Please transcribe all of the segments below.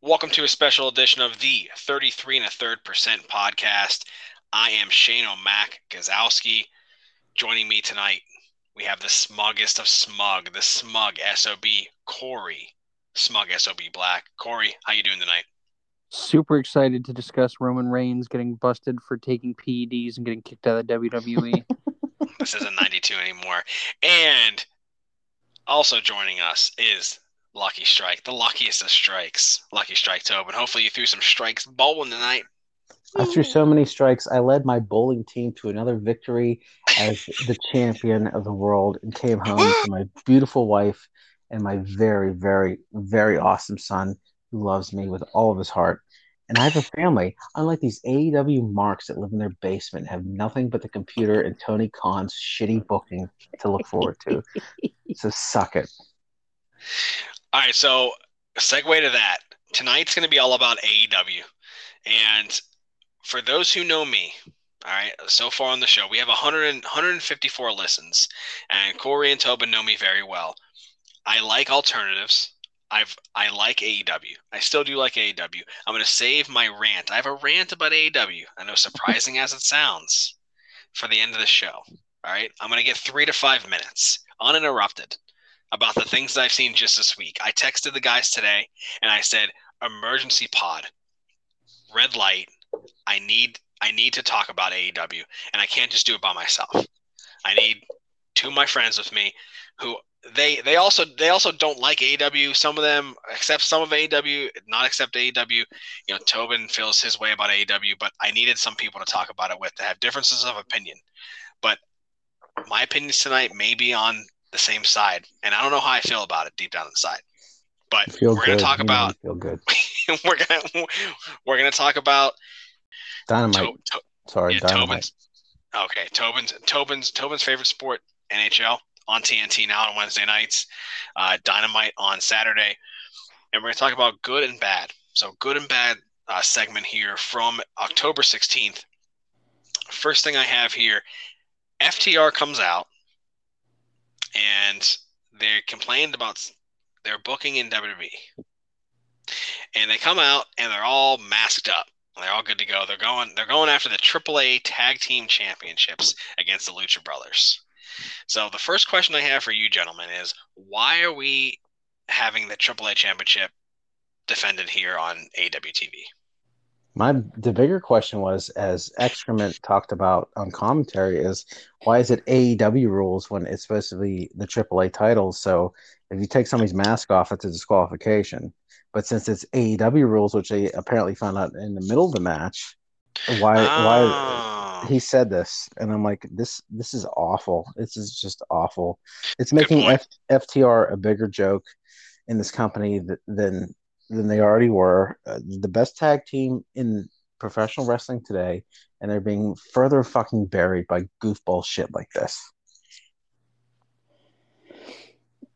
Welcome to a special edition of the 33 and a third percent podcast. I am Shane O'Mac Guzowski. Joining me tonight, we have the smuggest of smug, the smug SOB, Corey. Smug SOB Black. Corey, how you doing tonight? Super excited to discuss Roman Reigns getting busted for taking PEDs and getting kicked out of WWE. this isn't 92 anymore. And also joining us is Lucky Strike, the luckiest of strikes. Lucky Strike Tobin. Hopefully you threw some strikes bowling tonight. I threw so many strikes. I led my bowling team to another victory as the champion of the world and came home to my beautiful wife and my very, very, very awesome son who loves me with all of his heart. And I have a family, unlike these AEW marks that live in their basement, have nothing but the computer and Tony Khan's shitty booking to look forward to. so suck it. All right, so segue to that. Tonight's going to be all about AEW. And for those who know me, all right, so far on the show, we have 100, 154 listens, and Corey and Tobin know me very well. I like alternatives. I've I like AEW. I still do like AEW. I'm going to save my rant. I have a rant about AEW. I know, surprising as it sounds, for the end of the show. All right, I'm going to get three to five minutes uninterrupted about the things that I've seen just this week. I texted the guys today and I said, emergency pod, red light. I need I need to talk about AEW and I can't just do it by myself. I need two of my friends with me who they they also they also don't like AEW. Some of them accept some of AEW, not accept AEW. You know, Tobin feels his way about AEW, but I needed some people to talk about it with to have differences of opinion. But my opinions tonight may be on the same side, and I don't know how I feel about it deep down inside. But we're going to talk about. Feel good. we're gonna we're gonna talk about dynamite. To, to, Sorry, yeah, dynamite. Tobin's, okay, Tobin's Tobin's Tobin's favorite sport, NHL on TNT now on Wednesday nights, uh, Dynamite on Saturday, and we're gonna talk about good and bad. So good and bad uh, segment here from October sixteenth. First thing I have here, FTR comes out and they complained about their booking in WWE. And they come out and they're all masked up. They're all good to go. They're going. They're going after the AAA Tag Team Championships against the Lucha Brothers. So the first question I have for you, gentlemen, is why are we having the AAA Championship defended here on AWTV? My the bigger question was, as excrement talked about on commentary, is why is it AEW rules when it's supposed to be the AAA titles? So if you take somebody's mask off, it's a disqualification. But since it's AEW rules, which they apparently found out in the middle of the match, why oh. why ah. he said this, and I'm like, this this is awful. This is just awful. It's making F, FTR a bigger joke in this company than than they already were. Uh, the best tag team in professional wrestling today, and they're being further fucking buried by goofball shit like this.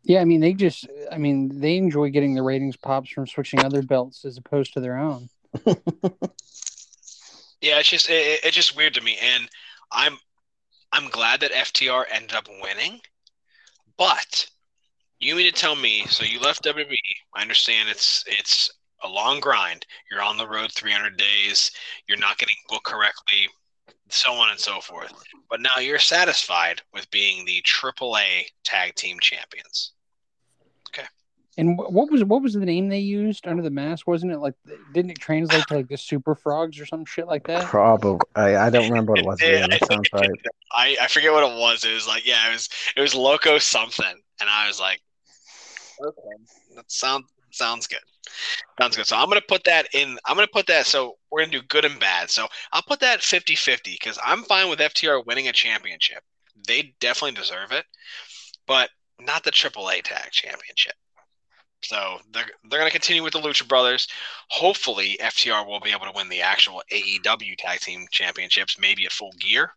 Yeah, I mean, they just, I mean, they enjoy getting the ratings pops from switching other belts as opposed to their own. yeah, it's just, it, it's just weird to me, and I'm, I'm glad that FTR ended up winning, but you mean to tell me? So you left WWE. I understand it's it's a long grind. You're on the road 300 days. You're not getting booked correctly, so on and so forth. But now you're satisfied with being the AAA Tag Team Champions. Okay. And what was what was the name they used under the mask? Wasn't it like didn't it translate to like the Super Frogs or some shit like that? Probably. I, I don't remember what it was. Yeah, that sounds right. I, I forget what it was. It was like yeah, it was it was Loco something, and I was like, Okay, that sounds sounds good. Sounds good. So I'm gonna put that in. I'm gonna put that. So we're gonna do good and bad. So I'll put that 50-50 because I'm fine with FTR winning a championship. They definitely deserve it, but not the AAA Tag Championship. So they're they're gonna continue with the Lucha Brothers. Hopefully, FTR will be able to win the actual AEW Tag Team Championships, maybe at full gear.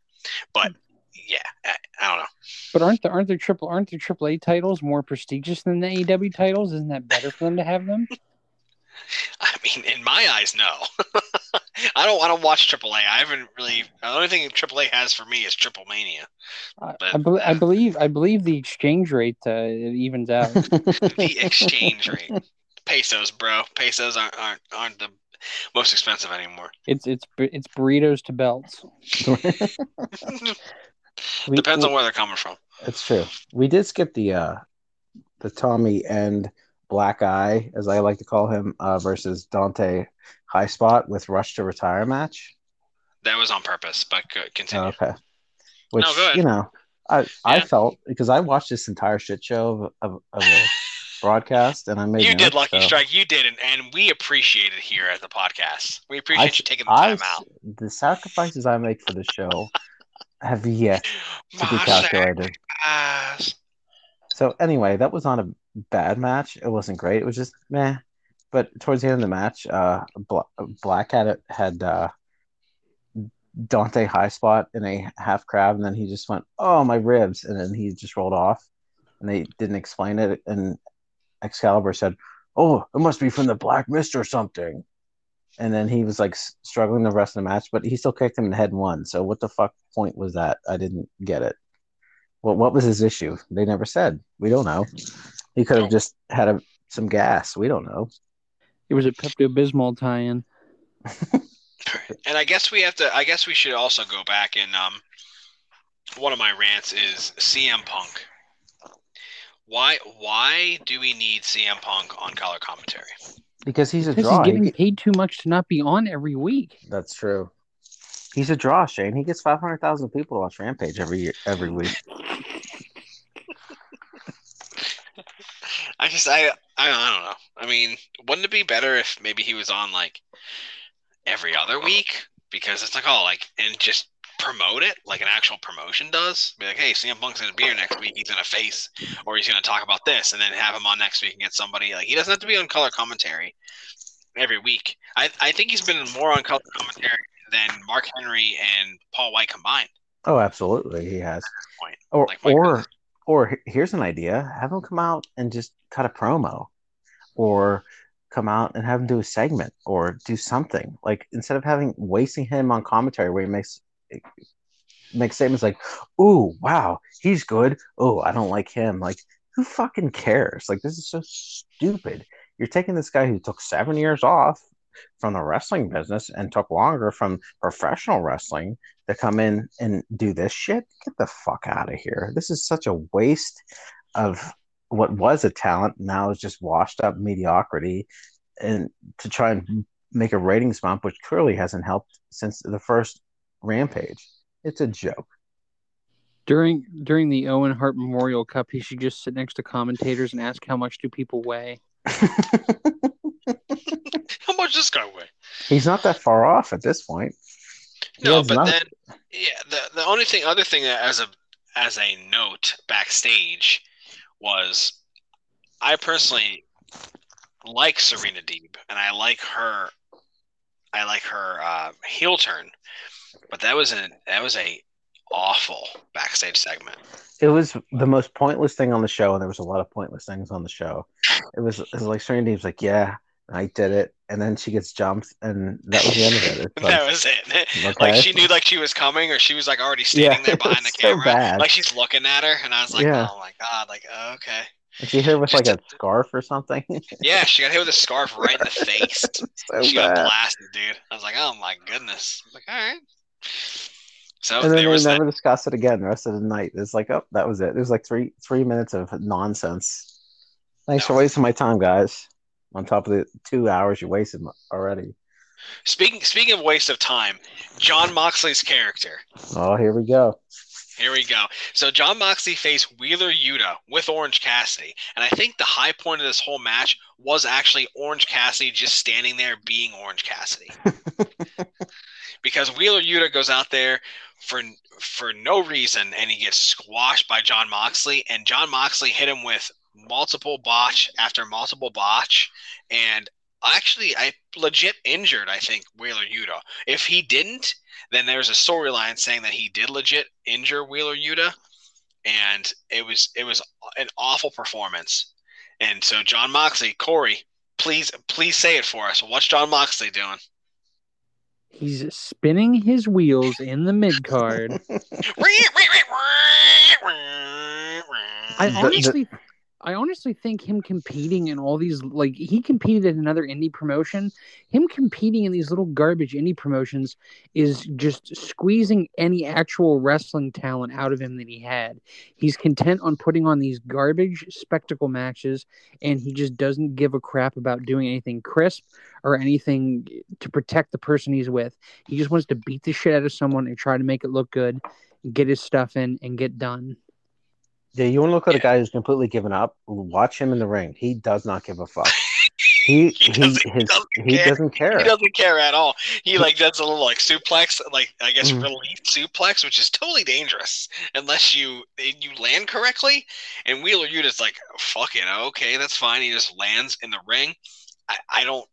But hmm. Yeah, I, I, don't know. But aren't the aren't the triple aren't the AAA titles more prestigious than the AEW titles? Isn't that better for them to have them? I mean, in my eyes, no. I don't. I don't watch AAA. I haven't really. The only thing AAA has for me is Triple Mania. But, I, be, I, believe. I believe the exchange rate uh, evens out. the exchange rate. pesos, bro. Pesos aren't aren't, aren't the most expensive anymore. It's it's it's burritos to belts. We- Depends on where they're coming from. It's true. We did skip the uh the Tommy and Black Eye, as I like to call him, uh, versus Dante High Spot with Rush to Retire match. That was on purpose, but continue. Okay. Which No, go ahead. you know, I I felt because I watched this entire shit show of, of, of a broadcast and I made you did Lucky so Strike. You did, and, and we appreciate it here at the podcast. We appreciate I, you taking the I time out. the sacrifices I make for the show have yet to be calculated. So anyway, that was not a bad match. It wasn't great. It was just meh. But towards the end of the match, uh, Bla- Black had it, had uh, Dante high spot in a half crab, and then he just went, "Oh my ribs," and then he just rolled off, and they didn't explain it. And Excalibur said, "Oh, it must be from the Black Mist or something." And then he was like struggling the rest of the match, but he still kicked him in the head and won. So what the fuck point was that? I didn't get it. Well, what was his issue? They never said. We don't know. He could have just had a, some gas. We don't know. It was a Pepto Bismol tie-in. And I guess we have to. I guess we should also go back and um, one of my rants is CM Punk. Why? Why do we need CM Punk on color commentary? Because he's a Because draw. he's He getting get- paid too much to not be on every week. that's true. He's a draw, Shane. He gets five hundred thousand people to watch Rampage every year, every week. I just I, I I don't know. I mean, wouldn't it be better if maybe he was on like every other week because it's like oh like and just promote it like an actual promotion does. Be like, hey, CM Punk's gonna be here next week. He's gonna face or he's gonna talk about this, and then have him on next week and get somebody like he doesn't have to be on color commentary every week. I I think he's been more on color commentary than Mark Henry and Paul White combined. Oh, absolutely, he has. Point. Or Like or goodness. or here's an idea: have him come out and just cut a promo, or come out and have him do a segment, or do something like instead of having wasting him on commentary where he makes makes statements like, "Ooh, wow, he's good. Oh, I don't like him." Like, who fucking cares? Like, this is so stupid. You're taking this guy who took seven years off from the wrestling business and took longer from professional wrestling to come in and do this shit. Get the fuck out of here. This is such a waste of what was a talent now is just washed up mediocrity and to try and make a ratings bump which clearly hasn't helped since the first rampage. It's a joke. During during the Owen Hart Memorial Cup, he should just sit next to commentators and ask how much do people weigh. How much does this guy weigh? he's not that far off at this point. No, but not- then yeah, the the only thing other thing that as a as a note backstage was I personally like Serena Deeb and I like her I like her uh, heel turn, but that was a that was a awful backstage segment. it was the most pointless thing on the show and there was a lot of pointless things on the show it was, it was like Serena Deeb's like yeah I did it and then she gets jumped and that was the end of it like, that was it. okay. Like she knew like she was coming or she was like already standing Yeah, there behind the so camera. bad. Like she's looking at her and I was like, Yeah. Oh my god, like oh, okay. Is she here with like Just a scarf or something? Yeah, she got hit with a scarf right in the face. so she got blasted, dude. I was like, oh my goodness. I was like, all right. So And then they was that. never discussed it again the rest of the night. It's like, oh, that was it. It was like three three minutes of nonsense. Thanks for wasting my time, guys. On top of the two hours you wasted already. Speaking speaking of waste of time, Jon Moxley's character. Oh, here we go. Here we go. So Jon Moxley faced Wheeler Yuta with Orange Cassidy, and I think the high point of this whole match was actually Orange Cassidy just standing there being Orange Cassidy. because Wheeler Yuta goes out there for for no reason and he gets squashed by Jon Moxley, and Jon Moxley hit him with multiple botch after multiple botch, and actually I legit injured I think Wheeler Yuta. If he didn't, then there's a storyline saying that he did legit injure Wheeler Yuta, and it was it was an awful performance. And so Jon Moxley, Corey, please please say it for us. What's Jon Moxley doing? He's spinning his wheels in the mid card. I The- the- honestly, I honestly think him competing in all these like he competed in another indie promotion. Him competing in these little garbage indie promotions is just squeezing any actual wrestling talent out of him that he had. He's content on putting on these garbage spectacle matches and he just doesn't give a crap about doing anything crisp or anything to protect the person he's with. He just wants to beat the shit out of someone and try to make it look good, get his stuff in and get done. Yeah, you want to look at Yeah. a guy who's completely given up. Watch him in the ring. He does not give a fuck. He He he doesn't- he his, doesn't he care. doesn't care. He doesn't care at all. He like does a little like suplex, like I guess Mhm. relief suplex, which is totally dangerous unless you you land correctly. And Wheeler Yuta's like, fuck it, okay, that's fine. He just lands in the ring. I, I don't.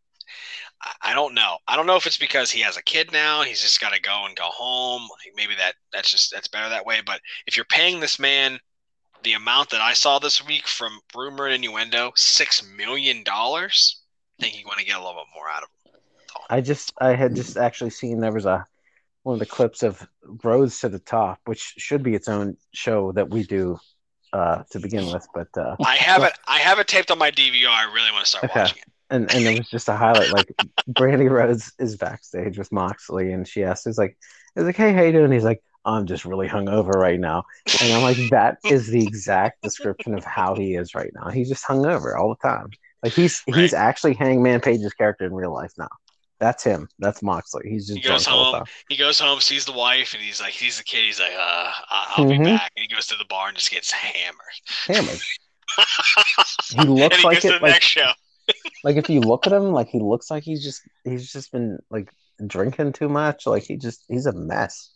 I- I don't know. I don't know if it's because he has a kid now. He's just got to go and go home. Maybe that that's just that's better that way. But if you're paying this man the amount that I saw this week from rumor and innuendo, six million dollars, I think you want to get a little bit more out of him. I just I had just actually seen there was a one of the clips of Rhodes to the Top, which should be its own show that we do uh, to begin with, but uh, I have it. I have it taped on my DVR. I really want to start Okay. watching it. and and it was just a highlight. Like Brandi Rhodes is backstage with Moxley, and she asks, "Is like, is like, hey, how you doing?" He's like, "I'm just really hungover right now," and I'm like, that is the exact description of how he is right now. He's just hungover all the time. Like he's he's actually Hangman Page's character in real life now. That's him. That's Moxley. He's just He goes drunk all the home. He goes home, sees the wife, and he's like, he's the kid. He's like, uh, I'll be Mhm. back. And he goes to the bar and just gets hammered. Hammered. He looks he like it. the Like, next show. like if you look at him, like he looks like he's just he's just been like drinking too much. Like he just he's a mess.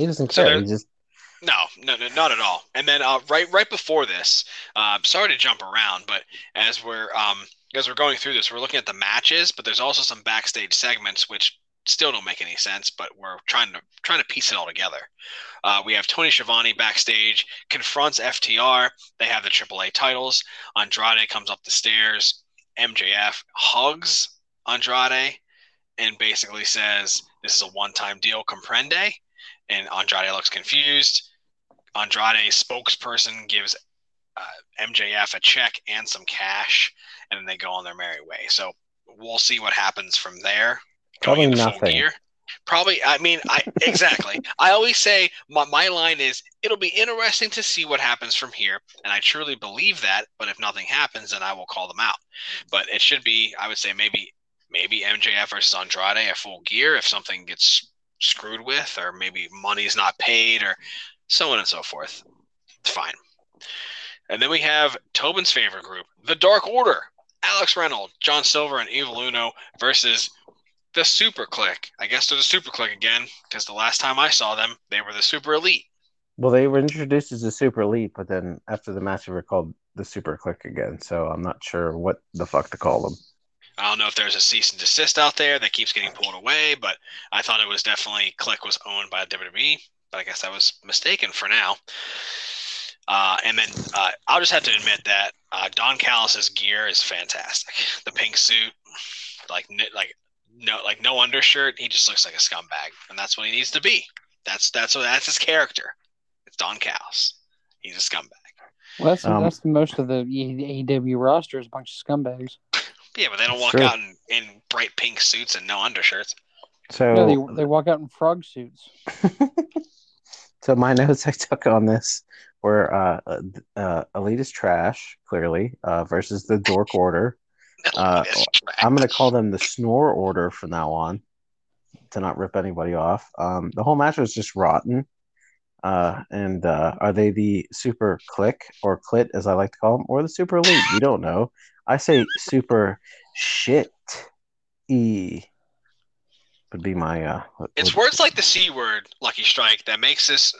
He doesn't care. there- he just No, no, no, not at all. And then uh, right, right before this, uh, sorry to jump around, but as we're um, as we're going through this, we're looking at the matches, but there's also some backstage segments which still don't make any sense, but we're trying to trying to piece it all together. Uh, we have Tony Schiavone backstage confronts FTR. They have the AAA titles. Andrade comes up the stairs. MJF hugs Andrade and basically says, "This is a one-time deal, comprende." And Andrade looks confused. Andrade spokesperson gives uh, MJF a check and some cash, and then they go on their merry way. So we'll see what happens from there. Probably nothing. Probably, I mean, I exactly. I always say my, my line is it'll be interesting to see what happens from here, and I truly believe that. But if nothing happens, then I will call them out. But it should be, I would say, maybe maybe MJF versus Andrade at full gear if something gets screwed with, or maybe money's not paid, or so on and so forth. It's fine. And then we have Tobin's favorite group, the Dark Order. Alex Reynolds, John Silver, and Evil Uno versus the Super Kliq. I guess they're the Super Kliq again, because the last time I saw them, they were the Super Elite. well, they were introduced as the Super Elite, but then after the match, they were called the Super Kliq again. So I'm not sure what the fuck to call them. I don't know if there's a cease and desist out there that keeps getting pulled away, but I thought it was definitely Kliq was owned by WWE, but I guess I was mistaken for now. Uh, and then uh, I'll just have to admit that uh, Don Callis's gear is fantastic. The pink suit, like n- like no like no undershirt, he just looks like a scumbag, and that's what he needs to be. That's that's what that's his character. It's Don Callis. He's a scumbag. Well, that's Um, that's most of the AEW roster is a bunch of scumbags. Yeah, but they don't That's walk true. out in, in bright pink suits and no undershirts. So No, they they walk out in frog suits. so my notes I took on this were uh, uh, uh, Elite is trash, clearly, uh, versus the Dork Order. Uh, I'm going to call them the Snore Order from now on to not rip anybody off. Um, the whole match was just rotten. Uh, and uh, are they the Super Kliq or Clit, as I like to call them, or the Super Elite? We don't know. I say Super Shit E would be my. Uh, It's words like the C word, Lucky Strike, that makes this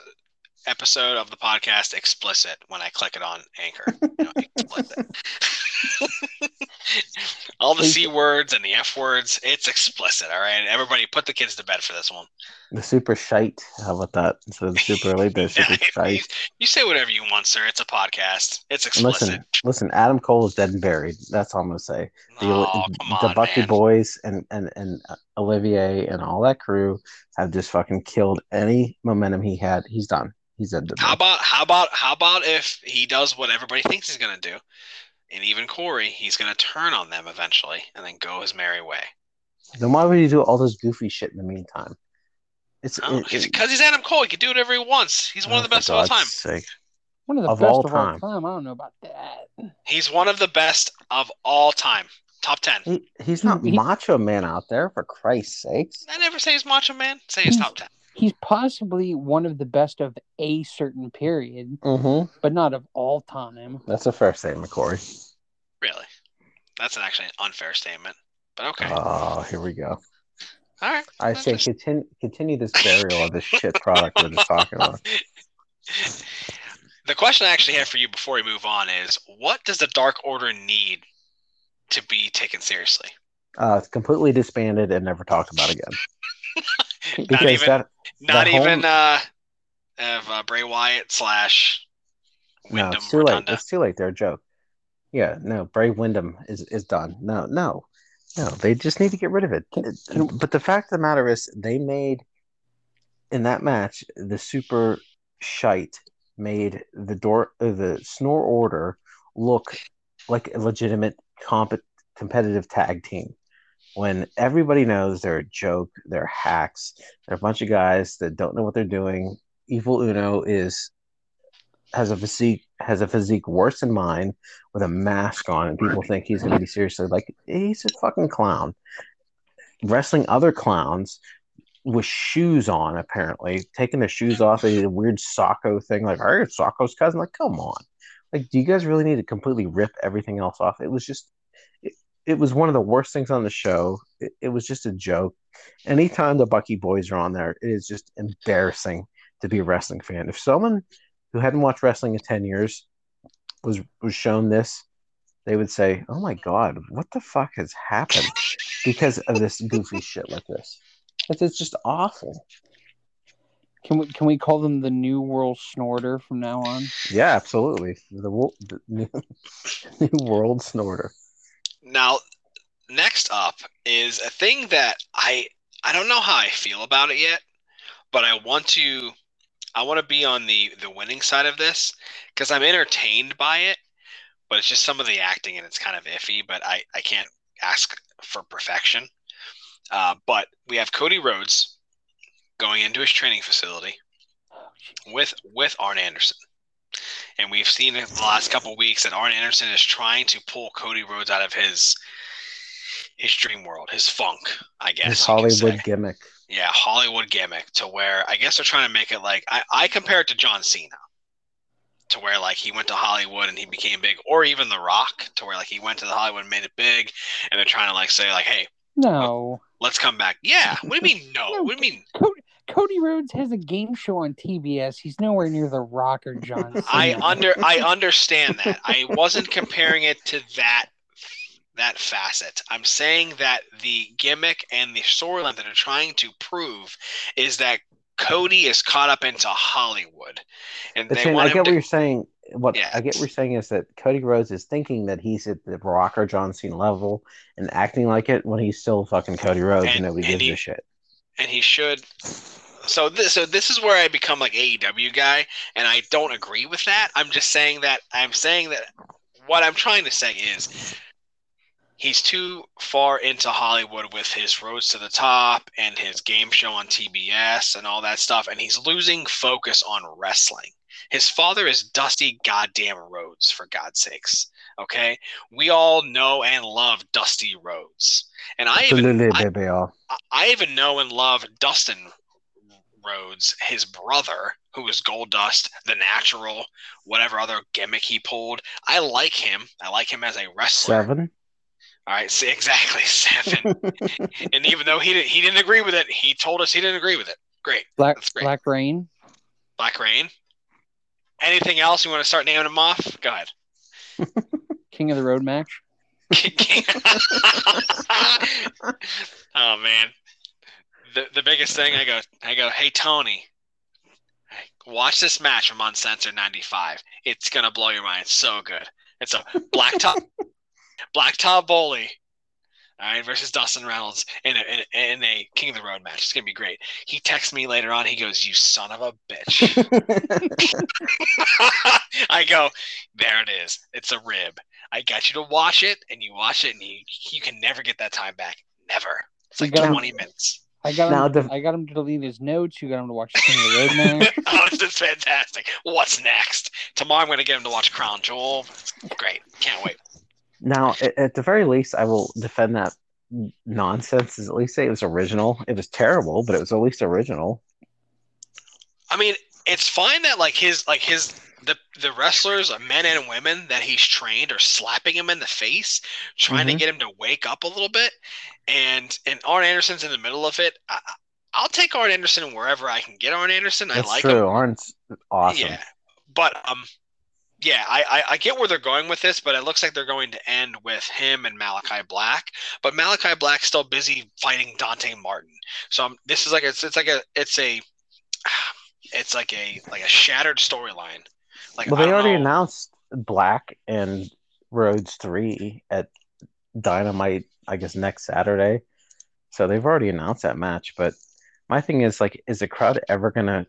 episode of the podcast explicit when I click it on Anchor. You know, explicit. All the c words and the f words. It's explicit. All right, everybody, put the kids to bed for this one. The super shite. How about that? Instead of the super elite, the super you, shite. you say whatever you want, sir. It's a podcast. It's explicit. listen, listen. Adam Cole is dead and buried. That's all I'm gonna say. The, oh, come the on, Bucky man. boys and and and uh, Olivier and all that crew have just fucking killed any momentum he had. He's done. He's dead. How about how about how about if he does what everybody thinks he's gonna do, and even Corey, he's gonna turn on them eventually and then go his merry way. Then why would you do all this goofy shit in the meantime? It's Oh, it- it- because he's Adam Cole. He can do whatever he wants. He's one of the oh, best of all time. Sake. One of the Of best all of time. all time. I don't know about that. He's one of the best of all time. Top ten. He, he's not He- Macho Man out there, for Christ's sakes. I never say he's Macho Man. Say he's He's- top ten. He's possibly one of the best of a certain period, Mm-hmm. but not of all time. That's a fair statement, Corey. Really, that's an actually an unfair statement. But okay, Oh, here we go. all right. I That's say just- continue continue this burial of this shit product we're just talking about. The question I actually have for you before we move on is, what does the Dark Order need to be taken seriously? Uh, it's completely disbanded and never talked about again. Not Because even, that not the even whole- uh, of uh, Bray Wyatt slash no, it's too late. It's too late. They're a joke. Yeah, no, Bray Wyndham is is done. No, no, no. They just need to get rid of it. Can- It- can- but the fact of the matter is, they made in that match the super shite made the door uh, the Snore Order look like a legitimate comp- competitive tag team. When everybody knows they're a joke, they're hacks, they're a bunch of guys that don't know what they're doing. Evil Uno is has a physique has a physique worse than mine with a mask on, and people think he's going to be seriously like he's a fucking clown. Wrestling other clowns with shoes on, apparently taking their shoes off. They did a weird Socko thing, like, "Are you Socko's cousin?" Like, come on, like, do you guys really need to completely rip everything else off? It was just, it, was one of the worst things on the show. It, it was just a joke. Anytime the Bucky boys are on there, it is just embarrassing to be a wrestling fan. If someone who hadn't watched wrestling in 10 years was was shown this, they would say, "Oh my god, what the fuck has happened?" because of this goofy shit like this. It's, it's just awful. Can we can we call them the New World Snorter from now on? Yeah, absolutely. The, the new, new world snorter. Now, next up is a thing that I I don't know how I feel about it yet, but I want to I want to be on the the winning side of this because I'm entertained by it, but it's just some of the acting and it's kind of iffy. But I I can't ask for perfection. Uh, but we have Cody Rhodes going into his training facility with with Arn Anderson. And we've seen in the last couple weeks that Arn Anderson is trying to pull Cody Rhodes out of his his dream world, his funk, I guess. His Hollywood gimmick. Yeah, Hollywood gimmick to where I guess they're trying to make it like I, I compare it to John Cena. To where like he went to Hollywood and he became big, or even The Rock, to where like he went to the Hollywood and made it big, and they're trying to like say like, hey, No. let's come back. Yeah, what do you mean no? No. What do you mean? Cody, Cody Rhodes has a game show on TBS. He's nowhere near The Rock or John Cena. I under I understand that. I wasn't comparing it to that that facet. I'm saying that the gimmick and the storyline that they're trying to prove is that Cody is caught up into Hollywood, and But they Shane, I get him what to. you're saying. What Yeah. I get what you're saying is that Cody Rhodes is thinking that he's at the Rock or John Cena level and acting like it when he's still fucking Cody Rhodes and, And- nobody and gives he- a shit. And he should. So this, so this is where I become like AEW guy, and I don't agree with that. I'm just saying that I'm saying that what I'm trying to say is he's too far into Hollywood with his Rhodes to the Top and his game show on TBS and all that stuff, and he's losing focus on wrestling. His father is Dusty Goddamn Rhodes, for God's sakes. Okay, we all know and love Dusty Rhodes, and I even Absolutely, I- baby. I- I even know and love Dustin Rhodes, his brother, who is Gold Dust, the natural, whatever other gimmick he pulled. I like him. I like him as a wrestler. Seven. All right, see, exactly seven. and even though he didn't, he didn't agree with it, he told us he didn't agree with it. Great, Black That's great. Black Rain. Black Rain. Anything else you want to start naming them off? Go ahead. King of the Road match. oh man, the the biggest thing I go I go hey Tony, watch this match from Uncensored '95. It's gonna blow your mind. It's so good. It's a black top black top bully. All right, versus Dustin Runnels in a, in a, in, a King of the Road match. It's gonna be great. He texts me later on. He goes, "You son of a bitch." I go, "There it is. It's a rib. I got you to watch it, and you watch it, and you you can never get that time back. Never. It's like You got- twenty minutes. I got Now, him. the- I got him to delete his notes. You got him to watch King of the Road match. oh, this is fantastic. What's next? Tomorrow I'm going to get him to watch Crown Jewel. Great. Can't wait. Now, at, at the very least, I will defend that nonsense. Is at least say it was original. It was terrible, but it was at least original. I mean, it's fine that like his like his the the wrestlers, uh, men and women that he's trained, are slapping him in the face, trying to Mhm. get him to wake up a little bit, and and Arn Anderson's in the middle of it. I, I- I'll take Arn Anderson wherever I can get Arn Anderson. I like true. him. Arn's awesome. Yeah, but um, yeah, I, I I get where they're going with this, but it looks like they're going to end with him and Malachi Black. But Malachi Black's still busy fighting Dante Martin. So um, this is like it's it's like a it's a it's like a like a shattered storyline. Like Well, they already know. announced Black and Rhodes three at Dynamite. I guess next Saturday. So they've already announced that match. But my thing is like, is the crowd ever gonna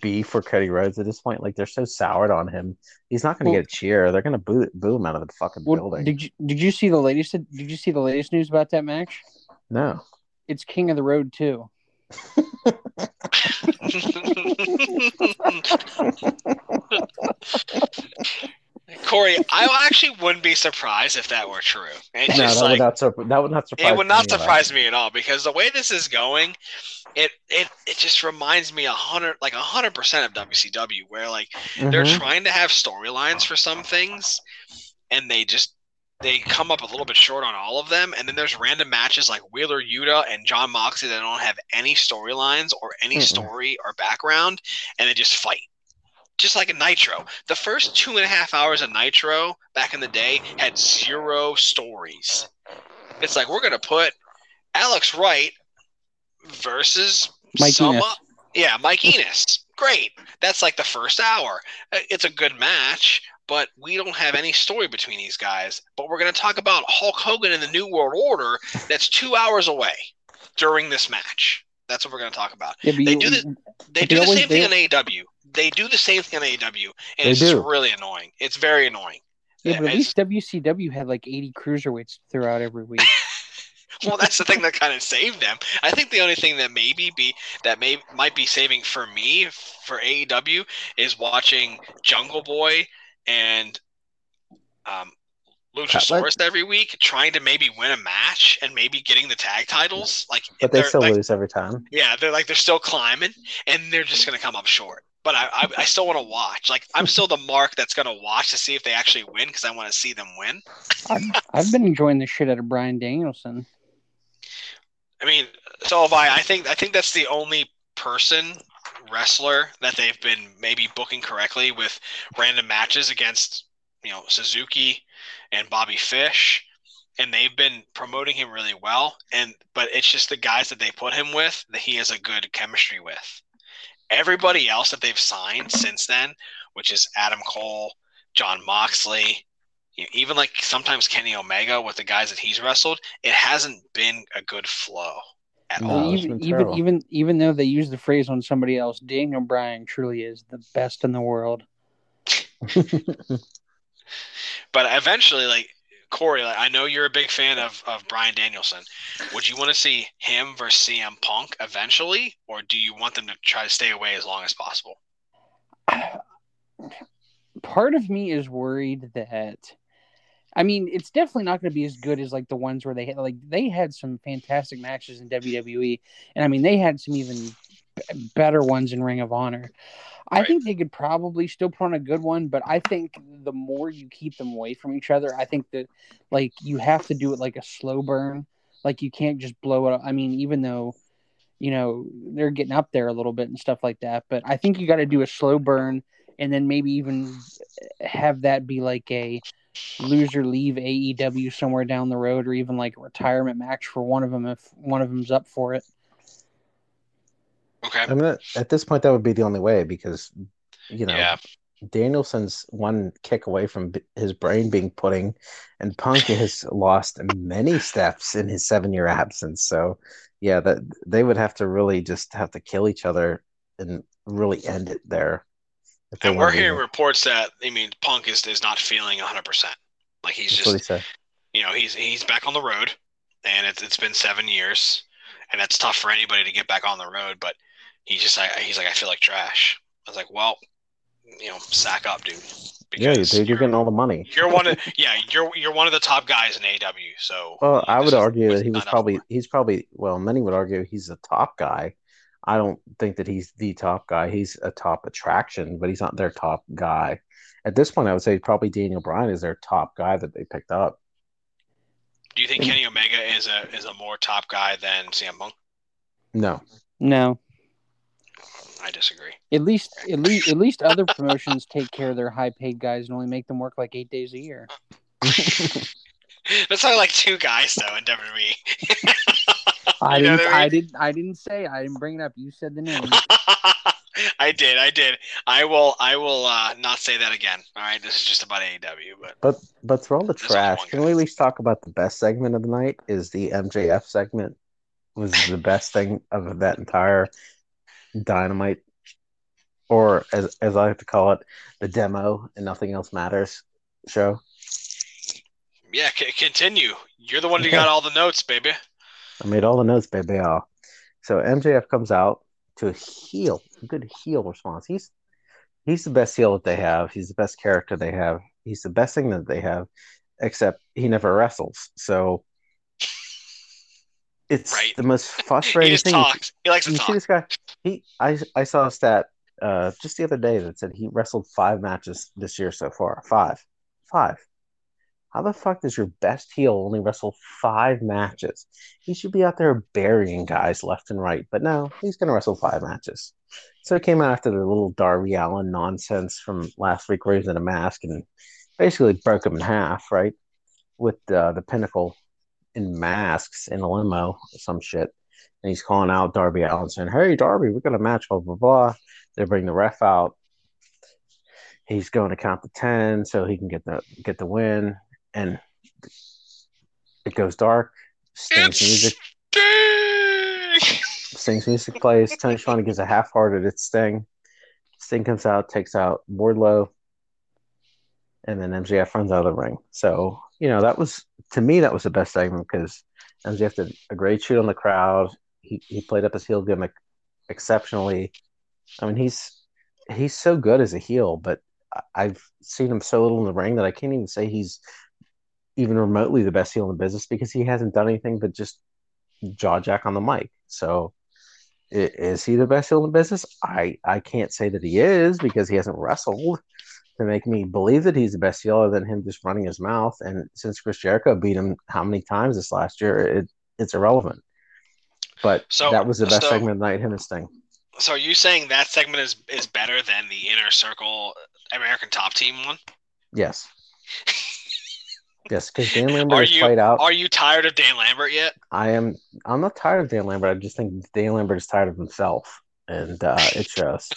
be for Cody Rhodes at this point? Like they're so soured on him. He's not gonna Well- get a cheer. They're gonna boo boo him out of the fucking What, building. did you did you see the latest? Did you see the latest news about that match? No. It's King of the Road too. Corey, I actually wouldn't be surprised if that were true. It's No, just that like would not sur- that would not surprise it would not me surprise me at all because the way this is going, it it it just reminds me a hundred like a hundred percent of WCW, where like they're Mhm. trying to have storylines for some things, and they just they come up a little bit short on all of them. And then there's random matches like Wheeler Yuta and Jon Moxley that don't have any storylines or any Mm-mm. story or background, and they just fight. Just like a Nitro. The first two and a half hours of Nitro back in the day had zero stories. It's like we're gonna put Alex Wright versus Mike some Enos. yeah, Mike Enos. Great. That's like the first hour. Uh, It's a good match, but we don't have any story between these guys. But we're going to talk about Hulk Hogan in the New World Order that's two hours away during this match. That's what we're going to talk about. Yeah, They you- do the- They do the same thing on AEW. They do the same thing on AEW, and They it's do. really annoying. It's very annoying. yeah, but at It's- least WCW had like eighty cruiserweights throughout every week. well, that's the thing that kind of saved them. I think the only thing that maybe be that may might be saving for me for AEW is watching Jungle Boy and um, Luchasaurus every week, trying to maybe win a match and maybe getting the tag titles. Like, But they they're, still like, lose every time. yeah, they're like they're still climbing, and they're just gonna come up short. But I, I, I still want to watch. Like, I'm still the mark that's gonna watch to see if they actually win because I want to see them win. I've, I've been enjoying the shit out of Bryan Danielson. I mean, so have I. I think I think that's the only person wrestler that they've been maybe booking correctly with random matches against you know Suzuki and Bobby Fish, and they've been promoting him really well. And but it's just the guys that they put him with that he has a good chemistry with. Everybody else that they've signed since then, which is Adam Cole, Jon Moxley, you know, even like sometimes Kenny Omega with the guys that he's wrestled, it hasn't been a good flow at No, all. even even even even though they use the phrase on somebody else, Daniel Bryan truly is the best in the world. But eventually, like Corey, like, I know you're a big fan of, of Bryan Danielson. Would you want to see him versus CM Punk eventually, or do you want them to try to stay away as long as possible? Part of me is worried that I mean, it's definitely not going to be as good as like the ones where they had like they had some fantastic matches in WWE, and I mean they had some even b- better ones in Ring of Honor. I think they could probably still put on a good one, but I think the more you keep them away from each other, I think that like you have to do it like a slow burn. Like you can't just blow it. Up. I mean, even though you know they're getting up there a little bit and stuff like that, but I think you got to do a slow burn and then maybe even have that be like a loser leave AEW somewhere down the road, or even like a retirement match for one of them if one of them's up for it. Okay. I mean, at this point, that would be the only way because, you know, Yeah. Danielson's one kick away from his brain being pudding, and Punk has lost many steps in his seven-year absence. So, yeah, that they would have to really just have to kill each other and really end it there. And we're hearing reports that I mean Punk is, is not feeling 100. percent Like he's That's he just said. you know he's he's back on the road, and it's it's been seven years, and that's tough for anybody to get back on the road. But he just I, he's like I feel like trash. I was like, well, you know, sack up, dude. Yeah, dude, you're getting all the money. You're one of yeah, you're you're one of the top guys in AW. So Well, I would argue that he was probably he's probably well, many would argue he's a top guy. I don't think that he's the top guy. He's a top attraction, but he's not their top guy. At this point, I would say probably Daniel Bryan is their top guy that they picked up. Do you think Kenny Omega is a is a more top guy than CM Punk? No, No, I disagree. at least at least at least other promotions take care of their high paid guys and only make them work like eight days a year. That's only like two guys though in WWE. I You didn't. what I I, didn't. I didn't say. I didn't bring it up. You said the name. I did, I did. I will I will uh, not say that again. All right, this is just about AEW, but but but through all the trash, can we at least talk about the best segment of the night? Is the MJF segment was the best thing of that entire Dynamite, or as as I like to call it, the demo and nothing else matters show. yeah, c- continue. You're the one who got all the notes, baby. I made all the notes, baby. Oh. So MJF comes out to a heel, a good heel response. He's he's the best heel that they have. He's the best character they have. He's the best thing that they have, except he never wrestles. So it's Right. the most He frustrating just thing. talks. He likes to You see this guy? He I I saw a stat uh, just the other day that said he wrestled five matches this year so far. Five, five. How the fuck does your best heel only wrestle five matches? He should be out there burying guys left and right, but no, he's gonna wrestle five matches. So it came out after the little Darby Allin nonsense from last week, where he was in a mask and basically broke him in half, right? With uh, the pinnacle in masks in a limo, or some shit and he's calling out Darby Allin saying, Hey Darby, we're gonna match, blah blah blah. They bring the ref out. He's going to count to ten so he can get the get the win. And it goes dark. Sting's music Sting! Sting's music plays. Tony Schiavone gives a half hearted at Sting. Sting comes out, takes out Wardlow, and then MJF runs out of the ring. So, you know, that was to me that was the best segment because MJF did a great shoot on the crowd. He he played up his heel gimmick exceptionally. I mean, he's he's so good as a heel, but I've seen him so little in the ring that I can't even say he's even remotely the best heel in the business because he hasn't done anything but just jaw jack on the mic. So is he the best heel in the business? I, I can't say that he is because he hasn't wrestled to make me believe that he's the best heel other than him just running his mouth. And since Chris Jericho beat him how many times this last year, it, it's irrelevant. But So- that was the best so- segment of the night, him and Sting. So are you saying that segment is is better than the inner circle American top team one? Yes. yes, because Dan Lambert Are has you played out. are you tired of Dan Lambert yet? I am. I'm not tired of Dan Lambert. I just think Dan Lambert is tired of himself, and uh, it shows.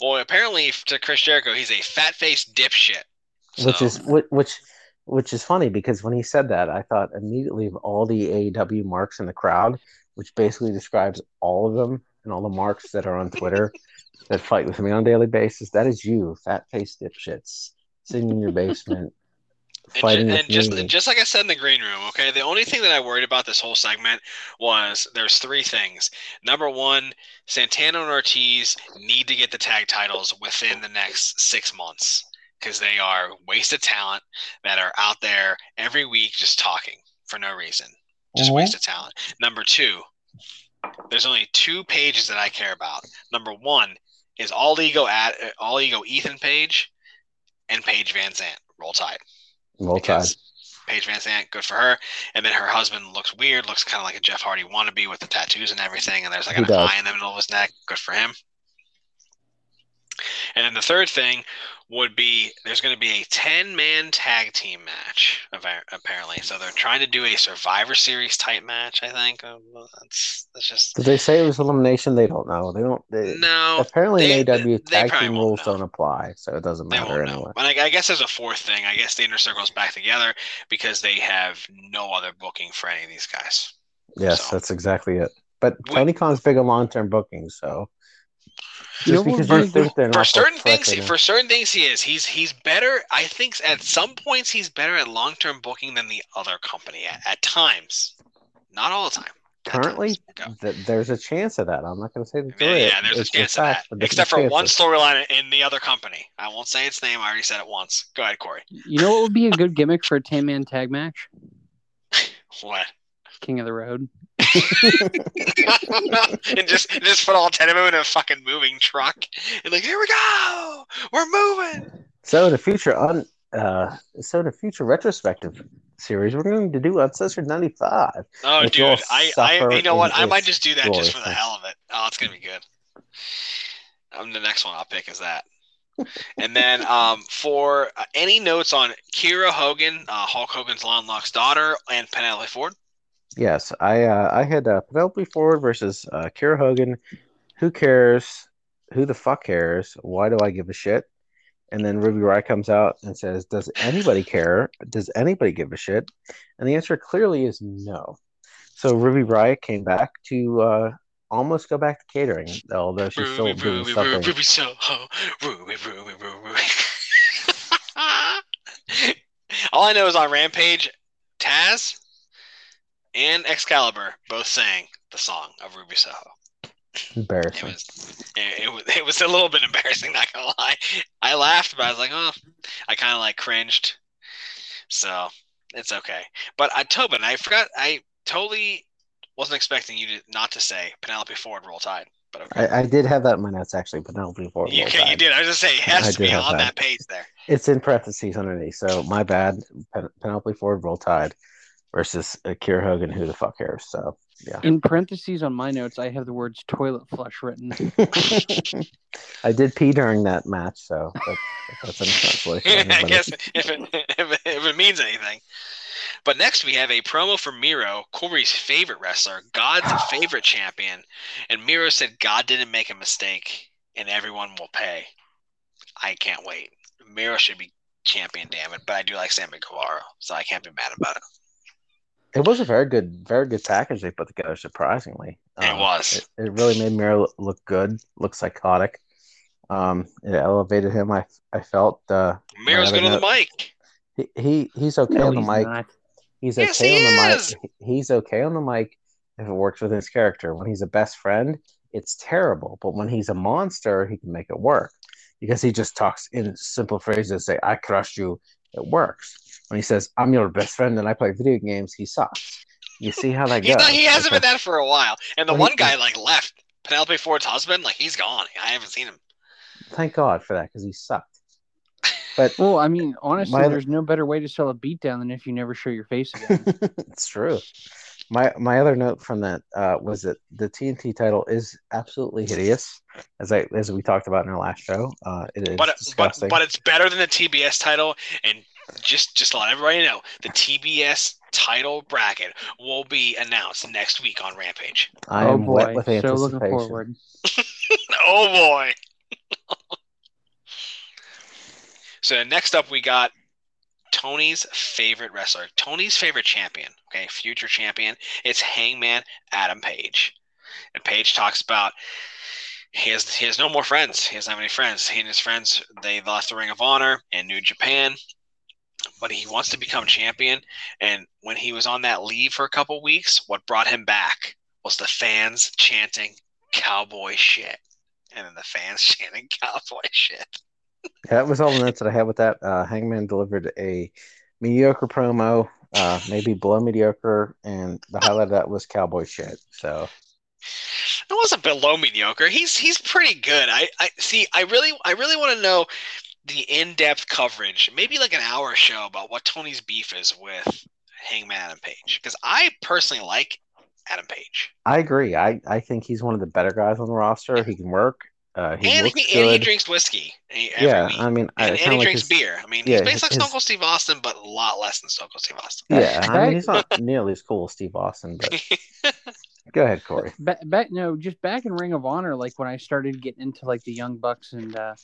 Well, apparently to Chris Jericho, he's a fat faced dipshit. which is which, which is funny because when he said that, I thought immediately of all the AEW marks in the crowd, which basically describes all of them and all the marks that are on Twitter that fight with me on a daily basis. That is you, fat faced dipshits, sitting in your basement fighting ju- with and just just like I said in the green room, okay. The only thing that I worried about this whole segment was there's three things. Number one, Santana and Ortiz need to get the tag titles within the next six months because they are wasted talent that are out there every week just talking for no reason, just Mhm. wasted talent. Number two, there's only two pages that I care about. Number one is all ego at all ego Ethan Page and Paige VanZant. Roll Tide Tide. because Paige VanZant, good for her. And then her husband looks weird, looks kind of like a Jeff Hardy wannabe with the tattoos and everything. And there's like He an does. eye in the middle of his neck. Good for him. And then the third thing would be there's going to be a 10 man tag team match, apparently. So they're trying to do a Survivor Series type match, I think. Uh, That's, that's just. Did they say it was elimination? They don't know. They don't. They, No. apparently, they- AW tag team rules know. don't apply, so it doesn't matter anyway. But I, I guess there's a fourth thing. I guess the inner circle is back together because they have no other booking for any of these guys. Yes, So- that's exactly it. But Tony Khan's big on long term booking, so You know just what because would you be a good- think they're For certain things, perfect, for certain things, he is. He's he's better. I think at some points he's better at long term booking than the other company at, at times. Not all the time. Currently, times. Th- there's a chance of that. I'm not going to say that Yeah, there is. yeah, there's It's a chance fact, of but that. Except for one chances. storyline in the other company. I won't say its name. I already said it once. Go ahead, Corey. You know what would be a good gimmick for a 10 man tag match? What? King of the Road. and just just put all ten of them in a fucking moving truck and like, here we go, we're moving. So the future un uh so the future retrospective series we're going to do uncensored 95. Oh, dude, I, I, you know what? I might just do that just for the hell of it. Oh, it's gonna be good. Um, the next one I'll pick is that. and then um, for uh, any notes on Kiera Hogan, uh, Hulk Hogan's Lon Locke's daughter, and Penelope Ford. Yes, I uh, I had uh, Penelope Ford versus uh, Kiera Hogan. Who cares? Who the fuck cares? Why do I give a shit? And then Ruby Riott comes out and says, "Does anybody care? Does anybody give a shit?" And the answer clearly is no. So Ruby Riott came back to uh, almost go back to catering, although she's still Ruby, doing Ruby, something. Ruby, Ruby Soho, Ruby, Ruby, Ruby. All I know is on Rampage, Taz and Excalibur both sang the song of Ruby Soho. It Embarrassing. was, it, it was, it was a little bit embarrassing. Not gonna lie. I laughed, but I was like, oh, I kind of like cringed. So it's okay. But I, Tobin, I forgot. I totally wasn't expecting you to not to say Penelope Ford roll tide. But okay. I, I did have that in my notes actually. Penelope Ford. you, roll can, you did. I was just saying it has I to be on that. that page there. It's in parentheses underneath. So my bad. Pen- Penelope Ford roll tide versus uh, Kiera Hogan. Who the fuck cares? So yeah. In parentheses on my notes, I have the words toilet flush written. I did pee during that match, so that, that's an consolation. I guess if it, if, it, if it means anything. But next we have a promo for Miro, Corey's favorite wrestler, God's favorite champion, and Miro said God didn't make a mistake and everyone will pay. I can't wait. Miro should be champion, damn it! But I do like Sammy Guevara, so I can't be mad about it. It was a very good, very good package they put together. Surprisingly, It Um, was. It, it really made Miro look good, look psychotic. Um, it elevated him. I I felt uh, Miro's Yeah, good on the mic. he, he he's okay No, on the he's mic. not. He's Yes, okay he on the is. mic. He's okay on the mic if it works with his character. When he's a best friend, it's terrible. But when he's a monster, he can make it work because he just talks in simple phrases. Say, "I crushed you." It works. When he says, "I'm your best friend and I play video games," he sucks. You see how that goes. not, he hasn't Like, been that for a while. And the Well, one he- guy like left. Penelope Ford's husband, like he's gone. I haven't seen him. Thank God for that because he sucked. But Well, I mean, honestly, My- there's no better way to sell a beatdown than if you never show your face again. it's true. My my other note from that uh, was that the TNT title is absolutely hideous, as I as we talked about in our last show. Uh, it is but but disgusting. but it's better than the TBS title. And just just to let everybody know, the TBS title bracket will be announced next week on Rampage. I oh am boy, wet with so anticipation. looking forward. Oh boy. so next up we got Tony's favorite wrestler, Tony's favorite champion, okay, future champion. It's Hangman Adam Page. And Page talks about he has he has no more friends. He doesn't have any friends. He and his friends they lost the Ring of Honor in New Japan, but he wants to become champion. And when he was on that leave for a couple weeks, what brought him back was the fans chanting "cowboy shit," and then the fans chanting "cowboy shit." That was all the notes that I had with that. Uh, Hangman delivered a mediocre promo, uh, maybe below mediocre, and the highlight of that was cowboy shit. So It wasn't below mediocre. He's he's pretty good. I, I see. I really I really want to know the in depth coverage, maybe like an hour show about what Tony's beef is with Hangman Adam Page, because I personally like Adam Page. I agree. I, I think he's one of the better guys on the roster. He can work. Uh, he and, looks he, and he drinks whiskey every yeah, week. I mean, I and, and he like drinks his- beer. I mean, yeah, he's based like Stone Cold Steve Austin, but a lot less than Stone Cold Steve Austin. Yeah, I mean, he's not nearly as cool as Steve Austin, but go ahead, Corey. back, back no just back in ring of honor like when i started getting into like the young bucks and uh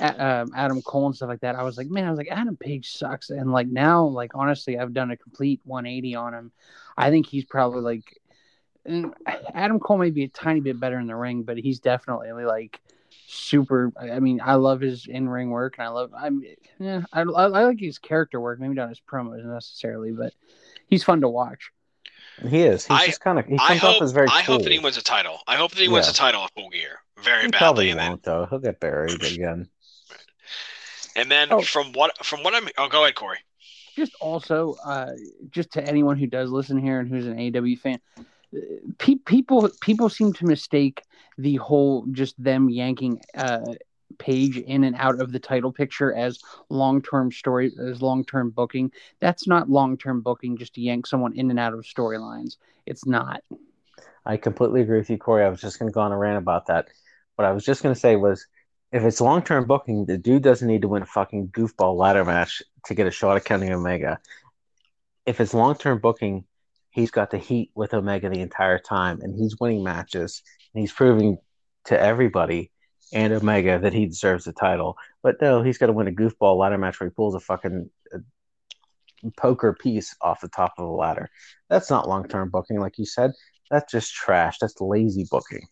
A- um, adam cole and stuff like that i was like man i was like adam page sucks and like now like honestly i've done a complete 180 on him i think he's probably like and adam cole may be a tiny bit better in the ring but he's definitely like super i I mean i love his in-ring work and i love i'm yeah I, I, I like his character work maybe not his promos necessarily but he's fun to watch He is. He's I- just kind of. He I comes off as very I cool. hope that he wins a title. I hope that he wins a title at Full Gear very He badly. probably And won't though. He'll get buried again. and then Oh. from what from what I'm oh go ahead Corey. just also uh just to anyone who does listen here and who's an AW fan pe- people people seem to mistake the whole just them yanking uh page in and out of the title picture as long-term story as long-term booking that's not long-term booking just to yank someone in and out of storylines it's not I completely agree with you, Corey. I was just going to go on a rant about that. What I was just going to say was, if it's long term booking, the dude doesn't need to win a fucking goofball ladder match to get a shot at Kenny Omega. If it's long term booking, he's got the heat with Omega the entire time, and he's winning matches, and he's proving to everybody and Omega that he deserves the title. But no, he's got to win a goofball ladder match where he pulls a fucking uh, poker piece off the top of the ladder. That's not long term booking, like you said. That's just trash. That's lazy booking.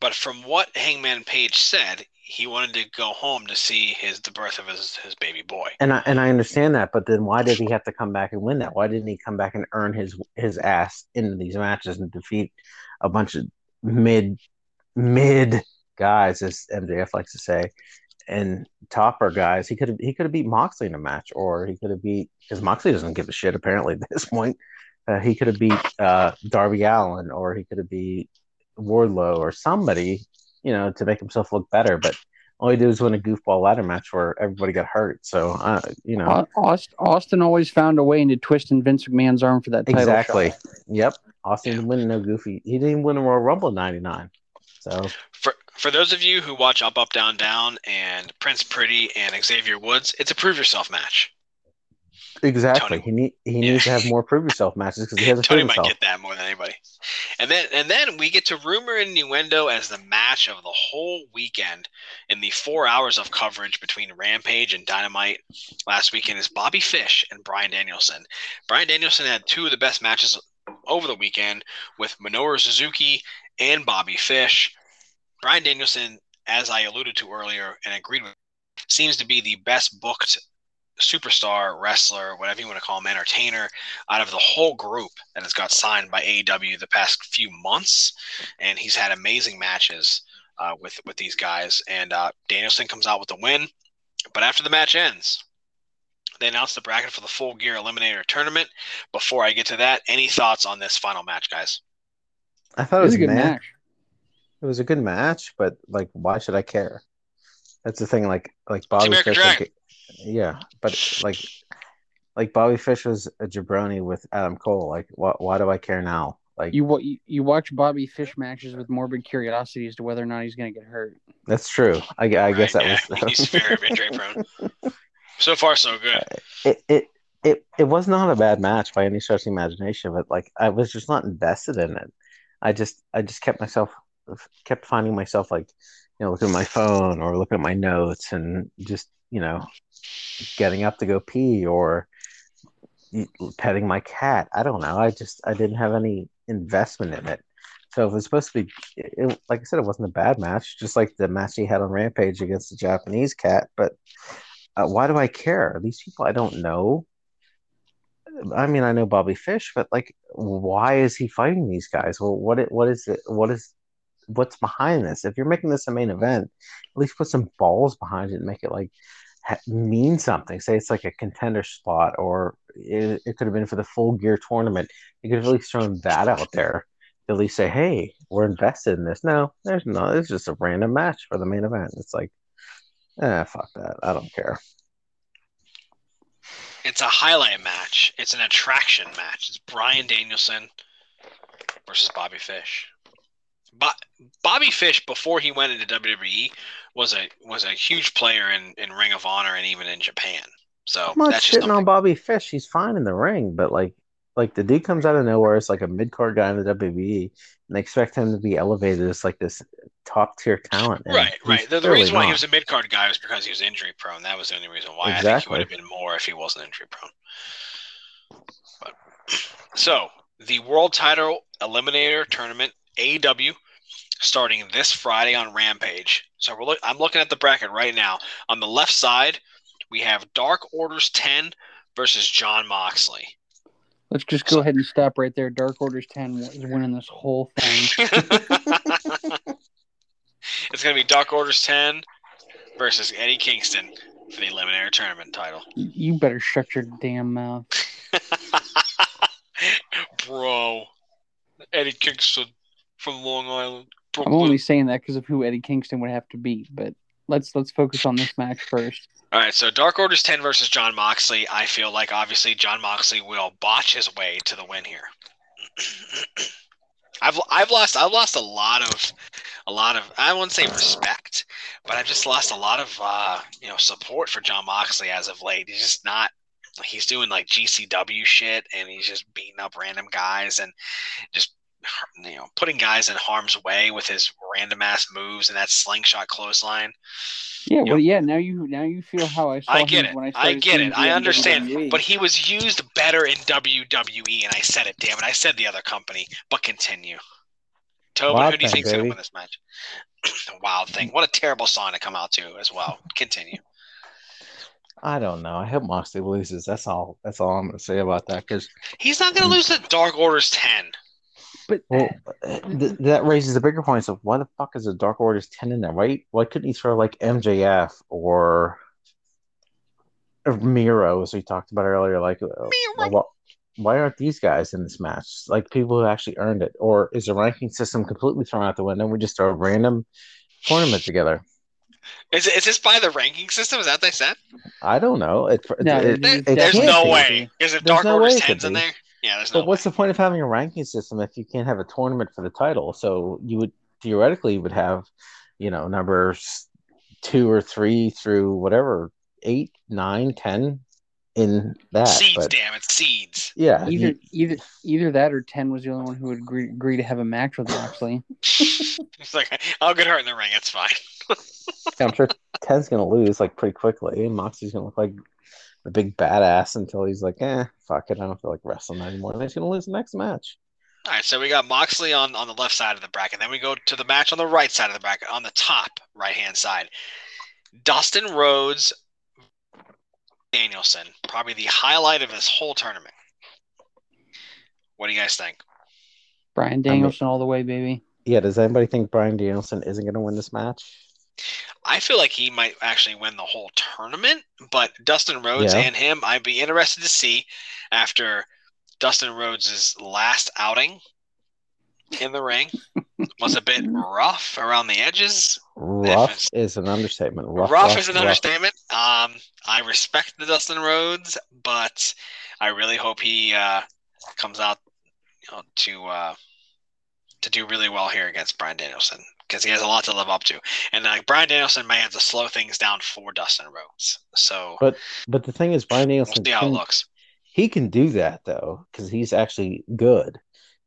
But from what Hangman Page said, he wanted to go home to see his the birth of his his baby boy. And I and I understand that, but then why did he have to come back and win that? Why didn't he come back and earn his his ass into these matches and defeat a bunch of mid mid guys, as MJF likes to say, and topper guys? He could have he could have beat Moxley in a match, or he could have beat because Moxley doesn't give a shit apparently at this point. Uh, he could have beat uh, Darby Allin, or he could have beat Wardlow, or somebody, you know, to make himself look better. But all he did was win a goofball ladder match where everybody got hurt. So, uh, you know, Au- austin always found a way into twisting vince mcmahon's arm for that title exactly. shot. Yep. Austin didn't win no goofy. He didn't win a Royal Rumble '99. So, For for those of you who watch Up Up Down Down and Prince Pretty and Xavier Woods, it's a prove yourself match. Exactly. Tony- He need he Yeah. needs to have more prove yourself matches because he hasn't Tony might himself. get that more than anybody. And then and then we get to rumor and innuendo as the match of the whole weekend in the four hours of coverage between Rampage and Dynamite last weekend is Bobby Fish and Bryan Danielson. Bryan Danielson had two of the best matches over the weekend with Minoru Suzuki and Bobby Fish. Bryan Danielson, as I alluded to earlier and agreed with, seems to be the best booked superstar, wrestler, whatever you want to call him, entertainer out of the whole group that has got signed by AEW the past few months, and he's had amazing matches uh, with with these guys. And uh, Danielson comes out with the win, but after the match ends, they announce the bracket for the Full Gear Eliminator Tournament. Before I get to that, any thoughts on this final match, guys? I thought it it was was a good meh. match It was a good match, but like, why should I care? That's the thing. Like, like the Bobby American Dragon. Like, yeah, but like, like Bobby Fish was a jabroni with Adam Cole. Like, why? Why do I care now? Like, you, you you watch bobby fish matches with morbid curiosity as to whether or not he's going to get hurt that's true. I, I guess that yeah, was. he's very injury prone. So far, so good. Uh, it, it it it was not a bad match by any stretch of the imagination, but like I was just not invested in it. I just I just kept myself kept finding myself like you know looking at my phone or looking at my notes and just you know getting up to go pee or petting my cat. I don't know. I just I didn't have any investment in it. So it was supposed to be, it, like I said, it wasn't a bad match, just like the match he had on Rampage against the Japanese cat. But uh, why do I care? These people I don't know. I mean, I know Bobby Fish, but like, why is he fighting these guys? Well, what what is it? What is what's behind this? If you're making this a main event, at least put some balls behind it and make it like ha- mean something. Say it's like a contender spot, or it, it could have been for the full gear tournament. You could have at least thrown that out there. At least say, "Hey, we're invested in this." No, there's no. It's just a random match for the main event. It's like, eh, fuck that. I don't care. It's a highlight match. It's an attraction match. It's Bryan Danielson versus Bobby Fish. Bo- Bobby Fish before he went into WWE was a was a huge player in, in Ring of Honor and even in Japan. So I'm not that's just shitting on Bobby Fish. He's fine in the ring, but like, like the dude comes out of nowhere. It's like a mid card guy in the WWE, and they expect him to be elevated as like this top tier talent. and right, right. The, the reason why he was a mid card guy was because he was injury prone. That was the only reason why. I think Exactly. he would have been more if he wasn't injury prone. But so the world title eliminator tournament AEW starting this Friday on Rampage. So we're look, I'm looking at the bracket right now. On the left side, we have Dark Orders 10 versus Jon Moxley. Let's just go ahead and stop right there. Dark Orders 10 is winning this whole thing. it's going to be Dark Orders 10 versus Eddie Kingston for the Eliminator Tournament title. You better shut your damn mouth. Bro, Eddie Kingston from Long Island. I'm only saying that because of who Eddie Kingston would have to beat. But let's let's focus on this match first. All right, so Dark Orders 10 versus Jon Moxley. I feel like obviously Jon Moxley will botch his way to the win here. I've I've lost I've lost a lot of a lot of I wouldn't say respect, but I've just lost a lot of uh, you know support for Jon Moxley as of late. He's just not he's doing like GCW shit and he's just beating up random guys and just you know putting guys in harm's way with his random ass moves and that slingshot clothesline. Yeah, Yep. well, yeah. Now you now you feel how I saw I him get it. when I I, get it. I understand. WWE. But he was used better in WWE, and I said it. Damn it! I said the other company. But continue. Tobin, Wild who do you Thing, think's gonna win this match? Wild thing. What a terrible song to come out to as well. Continue. I don't know. I hope Moxley loses. That's all. That's all I'm gonna say about that. Because He's not gonna lose the Dark Orders ten. But well, th- that raises the bigger point of why the fuck is a Dark Orders ten in there? Why why couldn't he throw like MJF or, or Miro as we talked about earlier? Like, uh, Miro. wh- why aren't these guys in this match? Like people who actually earned it, or is the ranking system completely thrown out the window? We just throw a random tournament together. Is, it- is this by the ranking system? Is that what they said? I don't know. It, No, it- it- There- it there's can't no be. way. Is it There's Dark no Orders way it could tens in there? Yeah, there's no But what's way. the point of having a ranking system if you can't have a tournament for the title? So you would theoretically you would have, you know, numbers two or three through whatever eight, nine, ten in that. seeds, but damn it, seeds. yeah, either you- either either that or ten was the only one who would agree, agree to have a match with Moxley. it's like I'll get her in the ring. It's fine. I'm sure ten's gonna lose like pretty quickly. And Moxie's gonna look like the big badass until he's like, eh, fuck it, I don't feel like wrestling anymore. And then he's gonna lose the next match. All right, so we got Moxley on, on the left side of the bracket. Then we go to the match on the right side of the bracket, on the top right hand side. Dustin Rhodes, Danielson, probably the highlight of this whole tournament. What do you guys think? Bryan Danielson all the way, baby. Yeah, does anybody think Bryan Danielson isn't gonna win this match? I feel like he might actually win the whole tournament, but Dustin Rhodes Yeah. and him, I'd be interested to see after Dustin Rhodes' last outing in the ring was a bit rough around the edges. Rough is an understatement. Rough, Rough, is an rough. understatement. Um, I respect the Dustin Rhodes, but I really hope he uh, comes out you know, to uh, to do really well here against Bryan Danielson because he has a lot to live up to. And like Bryan Danielson may have to slow things down for Dustin Rhodes. So But but the thing is, Bryan we'll Danielson see how it looks. he can do that though because he's actually good.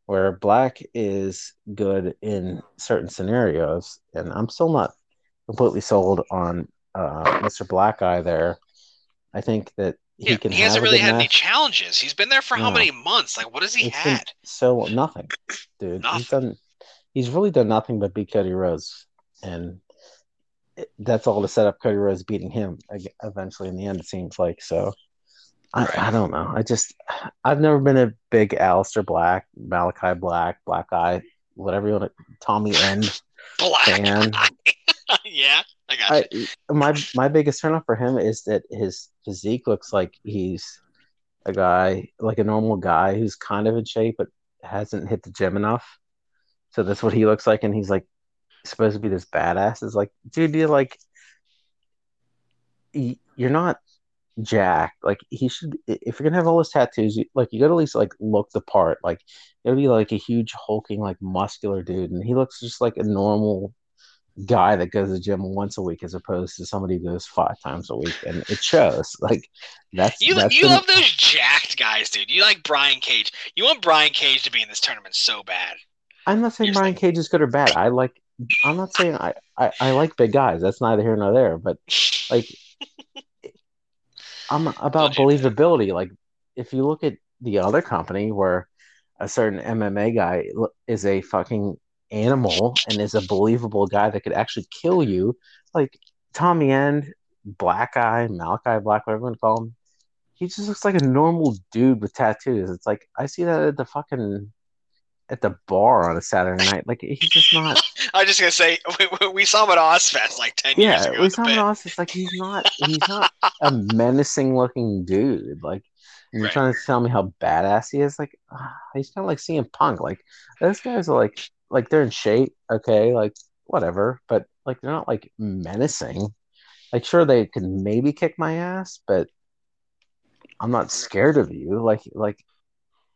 Where Black is good in certain scenarios, and I'm still not completely sold on uh, Mr. Black Eye there. I think that he Yeah, can. he hasn't really had any challenges. He's been there for how many months? Like, what has he It's had? so nothing, dude. Nothing. He's done. He's really done nothing but beat Cody Rhodes, and that's all to set up Cody Rhodes beating him eventually in the end. It seems like so. I, Right. I don't know. I just I've never been a big Aleister Black, Malachi Black, Black Eye, whatever you want to, Tommy End Black. fan. yeah, I got you. My my biggest turnoff for him is that his physique looks like he's a guy like a normal guy who's kind of in shape but hasn't hit the gym enough. So that's what he looks like, and he's like supposed to be this badass. Is like, dude, you're like, you're not jacked. Like he should. If you're gonna have all his tattoos, you, like you gotta at least like look the part. Like it'll be like a huge hulking, like muscular dude, and he looks just like a normal guy that goes to the gym once a week as opposed to somebody who goes five times a week and it shows like that's You that's you love those jacked guys, dude. You like Brian Cage. You want Brian Cage to be in this tournament so bad. I'm not saying brian cage is good or bad. I like i'm not saying I, I i like big guys. That's neither here nor there but like i'm about believability. Like if you look at the other company where a certain mma guy is a fucking animal and is a believable guy that could actually kill you like tommy end black eye malachi black whatever you want to call him he just looks like a normal dude with tattoos. It's like i see that at the fucking at the bar on a saturday night like he's just not I was just gonna say we, we- saw him at Ozzfest like ten years yeah, ago. we saw him at. It's like he's not he's not a menacing looking dude. Like you're Right. trying to tell me how badass he is. Like ah, he's kind of like CM Punk. Like those guys are like like they're in shape, okay, like whatever, but like they're not like menacing. Like sure they could maybe kick my ass, but I'm not scared of you. Like like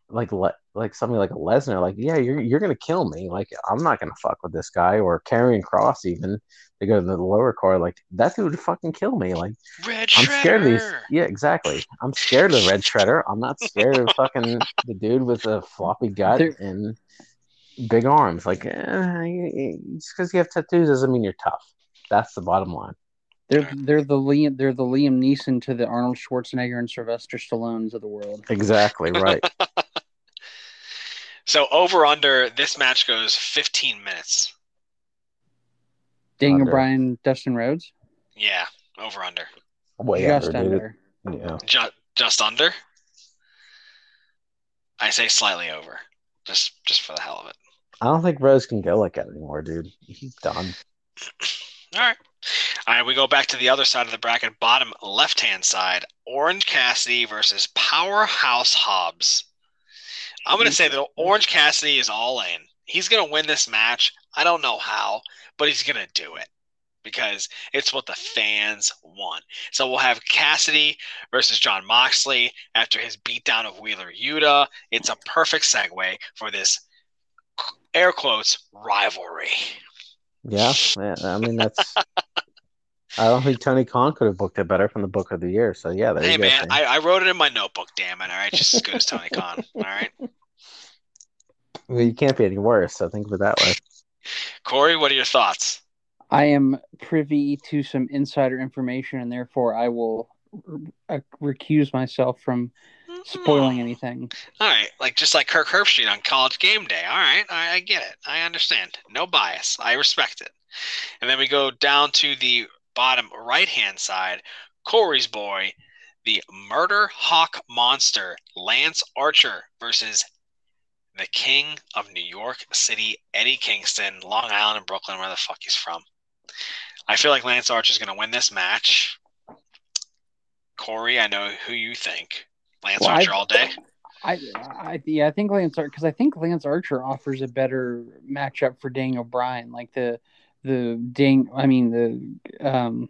like le- like somebody like a Lesnar, like yeah, you're you're gonna kill me. Like I'm not gonna fuck with this guy or Karrion Kross even to go to the lower card. Like that dude would fucking kill me. Like Red I'm scared of these. Yeah, exactly. I'm scared of the Red Shredder. I'm not scared of fucking the dude with a floppy gut There- and big arms. Like eh, just because you have tattoos doesn't mean you're tough. That's the bottom line. They're they're the Liam they're the Liam Neeson to the Arnold Schwarzenegger and Sylvester Stallones of the world. Exactly right. So over under this match goes 15 minutes. Daniel Under. Bryan, Dustin Rhodes, Yeah, over under. Way just under, dude. under. Yeah. Just just under. I say slightly over, just just for the hell of it. I don't think Rhodes can go like that anymore, dude. He's done. All right. All right, we go back to the other side of the bracket, bottom left hand side. Orange Cassidy versus Powerhouse Hobbs. I'm going to say that Orange Cassidy is all in. He's going to win this match. I don't know how, but he's going to do it because it's what the fans want. So we'll have Cassidy versus Jon Moxley after his beatdown of Wheeler Yuta. It's a perfect segue for this air quotes rivalry. Yeah, man, I mean that's. I don't think Tony Khan could have booked it better from the book of the year. So yeah, there Hey you go. man, I, I wrote it in my notebook. Damn it! All right, just as good as Tony Khan. All right, Well, you can't be any worse. So think of it that way. Corey, what are your thoughts? I am privy to some insider information, and therefore I will uh, recuse myself from spoiling anything. All right, like just like Kirk Herbstreit on College Game Day. All right, I, I get it. I understand. No bias. I respect it. And then we go down to the bottom right hand side. Corey's boy, the Murder Hawk Monster, Lance Archer versus the King of New York City, Eddie Kingston, Long Island, and Brooklyn, where the fuck he's from. I feel like Lance Archer is going to win this match. Corey, I know who you think. Lance Well, I- Archer all day. I, I yeah, I think Lance Archer because I think Lance Archer offers a better matchup for Daniel Bryan, like the the ding. I mean the um,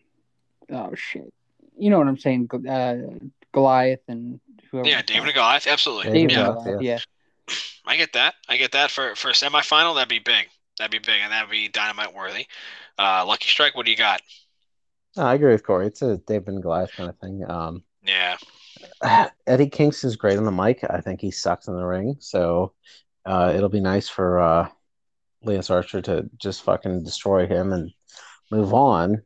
oh shit, you know what I'm saying? Uh, Goliath and whoever. Yeah, David and Goliath, absolutely. David David yeah, Goliath. Goliath, yeah. I get that. I get that for for a semifinal. That'd be big. That'd be big, and that'd be dynamite worthy. Uh, Lucky Strike, what do you got? No, I agree with Corey. It's a David and Goliath kind of thing. Um, Yeah, Eddie Kingston's great on the mic. I think he sucks in the ring. So uh, it'll be nice for uh, Lance Archer to just fucking destroy him and move on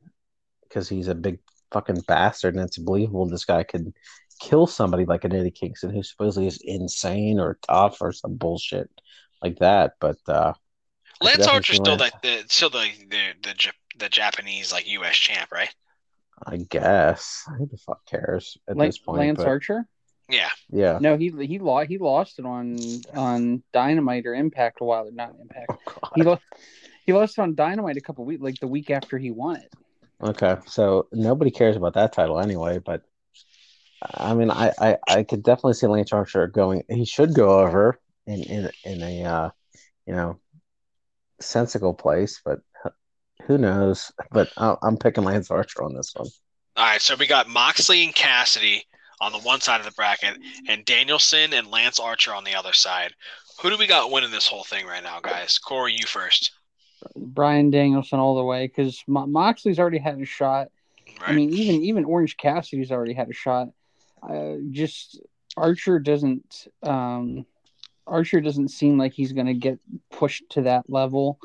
because he's a big fucking bastard and it's believable this guy could kill somebody like an Eddie Kingston who supposedly is insane or tough or some bullshit like that. But uh, Lance definitely Archer's still Lance- the, the still the the the, the Japanese like U.S. champ, right? I guess who the fuck cares at Lance, this point? Lance but, Archer? Yeah, yeah. No, he he lost he lost it on on Dynamite or Impact a while not Impact. Oh, He lost he lost it on Dynamite a couple weeks like the week after he won it. Okay, so nobody cares about that title anyway, but I mean, I, I, I could definitely see Lance Archer going. He should go over in in in a uh, you know sensible place, but who knows? But I'm picking Lance Archer on this one. All right, so we got Moxley and Cassidy on the one side of the bracket, and Danielson and Lance Archer on the other side. Who do we got winning this whole thing right now, guys? Corey, you first. Bryan Danielson all the way because Mo- Moxley's already had a shot. Right. I mean, even even Orange Cassidy's already had a shot. Uh, just Archer doesn't. Um, Archer doesn't seem like he's going to get pushed to that level.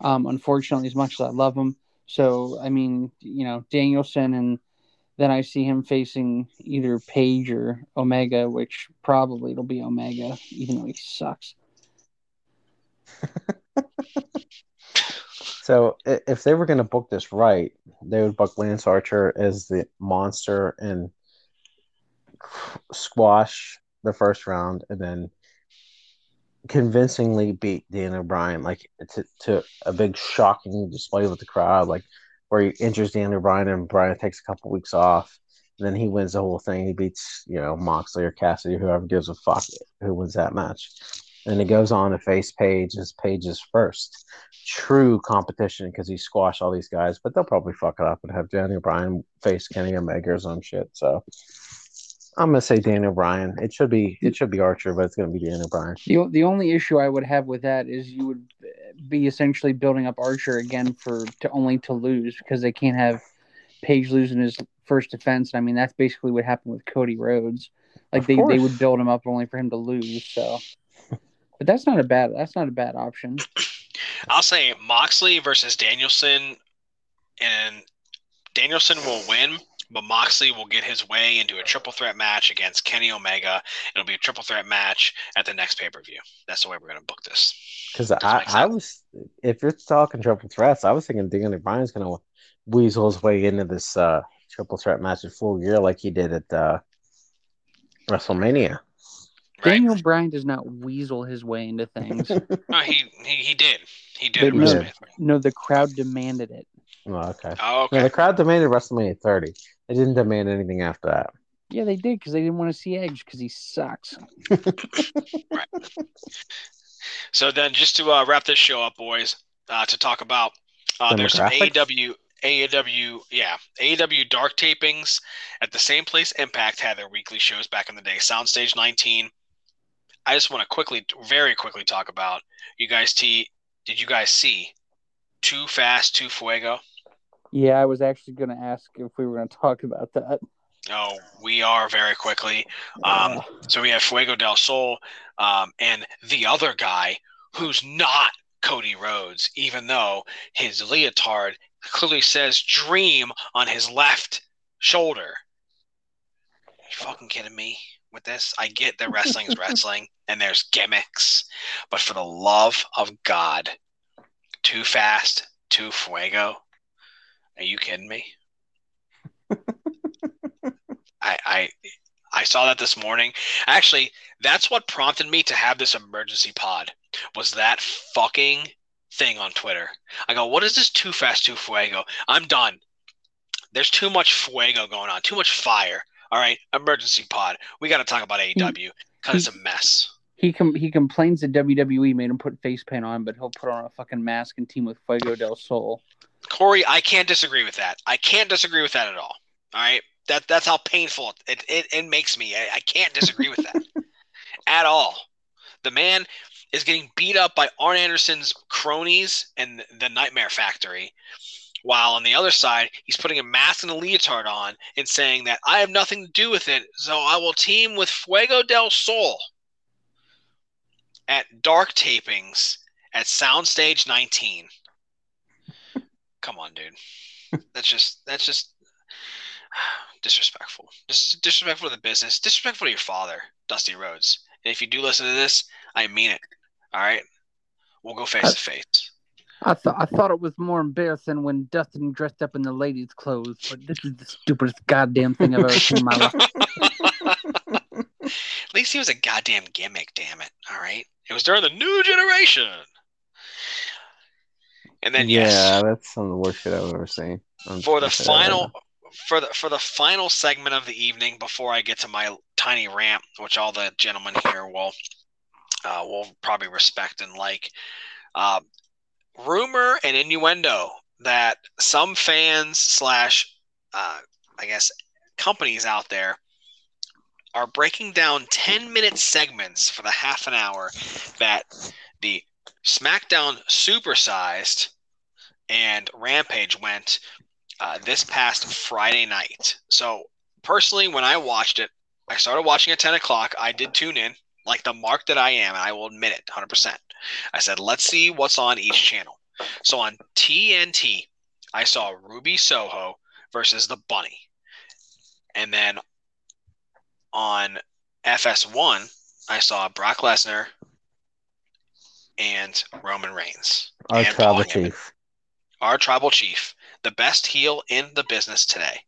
Um, unfortunately, as much as I love him, so I mean, you know, Danielson, and then I see him facing either Page or Omega, which probably it'll be Omega, even though he sucks. So if they were going to book this right, they would book Lance Archer as the monster and squash the first round, and then convincingly beat Dan O'Brien, like to, to a big shocking display with the crowd, like where he injures Dan O'Brien and Bryan takes a couple weeks off. And then he wins the whole thing. He beats, you know, Moxley or Cassidy, whoever gives a fuck who wins that match. And it goes on to face Page as Page's first true competition because he squashed all these guys, but they'll probably fuck it up and have Daniel Bryan face Kenny Omega or some shit. So I'm gonna say Daniel Bryan. It should be it should be Archer, but it's gonna be Daniel Bryan. The, the only issue I would have with that is you would be essentially building up Archer again for to only to lose because they can't have Page losing his first defense. I mean, that's basically what happened with Cody Rhodes. Like Of they, they would build him up only for him to lose. So, but that's not a bad that's not a bad option. I'll say Moxley versus Danielson, and Danielson will win, but Moxley will get his way into a triple threat match against Kenny Omega. It'll be a triple threat match at the next pay per view. That's the way we're going to book this. Because I, I was if you're talking triple threats, I was thinking Daniel Bryan's gonna weasel his way into this uh, triple threat match at full gear like he did at uh, WrestleMania. Right? Daniel Bryan does not weasel his way into things. No, he, he he did. He did. But no- no, the crowd demanded it. Oh, okay. Oh, No, okay. the crowd demanded WrestleMania 30. They didn't demand anything after that. Yeah, they did because they didn't want to see Edge because he sucks. right. So then, just to uh, wrap this show up, boys, uh, to talk about uh, there's some Demographics? AEW, AEW, yeah, AEW dark tapings at the same place Impact had their weekly shows back in the day. Soundstage 19. I just want to quickly, very quickly talk about you guys. T, did you guys see Too Fast, Too Fuego? Yeah, I was actually going to ask if we were going to talk about that. Oh, we are very quickly. Um, Uh, So we have Fuego del Sol um, and the other guy who's not Cody Rhodes, even though his leotard clearly says dream on his left shoulder. You fucking kidding me with this? I get that wrestling is wrestling and there's gimmicks, but for the love of God, too fast, too fuego. Are you kidding me? I, I I saw that this morning. Actually, that's what prompted me to have this emergency pod. Was that fucking thing on Twitter? I go, what is this too fast, too fuego? I'm done. There's too much fuego going on, too much fire. All right, emergency pod. We got to talk about AEW because it's a mess. he com- he complains that WWE made him put face paint on, but he'll put on a fucking mask and team with Fuego del Sol. Corey, I can't disagree with that. I can't disagree with that at all. All right, that that's how painful it it, it makes me. I, I can't disagree with that at all. The man is getting beat up by Arn Anderson's cronies and the Nightmare Factory, while on the other side he's putting a mask and a leotard on and saying that I have nothing to do with it, so I will team with Fuego del Sol at Dark Tapings at Soundstage 19. Come on, dude. That's just that's just disrespectful. Just disrespectful to the business. Disrespectful to your father, Dusty Rhodes. And if you do listen to this, I mean it. All right, we'll go face to face. I thought I thought it was more embarrassing when Dustin dressed up in the ladies' clothes, but this is the stupidest goddamn thing I've ever seen in my life. At least he was a goddamn gimmick. Damn it! All right, it was during the new generation. And then yes, yeah, that's some of the worst shit I've ever seen. I'm for the just gonna say that final for the for the final segment of the evening before I get to my tiny rant, which all the gentlemen here will uh, will probably respect and like. Uh, rumor and innuendo that some fans slash uh, I guess, companies out there are breaking down 10 minute segments for the half an hour that the SmackDown supersized and Rampage went uh, this past Friday night. So, personally, when I watched it, I started watching at 10 o'clock. I did tune in, like the mark that I am, and I will admit it 100%. I said, let's see what's on each channel. So, on TNT, I saw Ruby Soho versus the Bunny. And then on FS1, I saw Brock Lesnar and Roman Reigns. Our tribal chief. Our tribal chief, the best heel in the business today.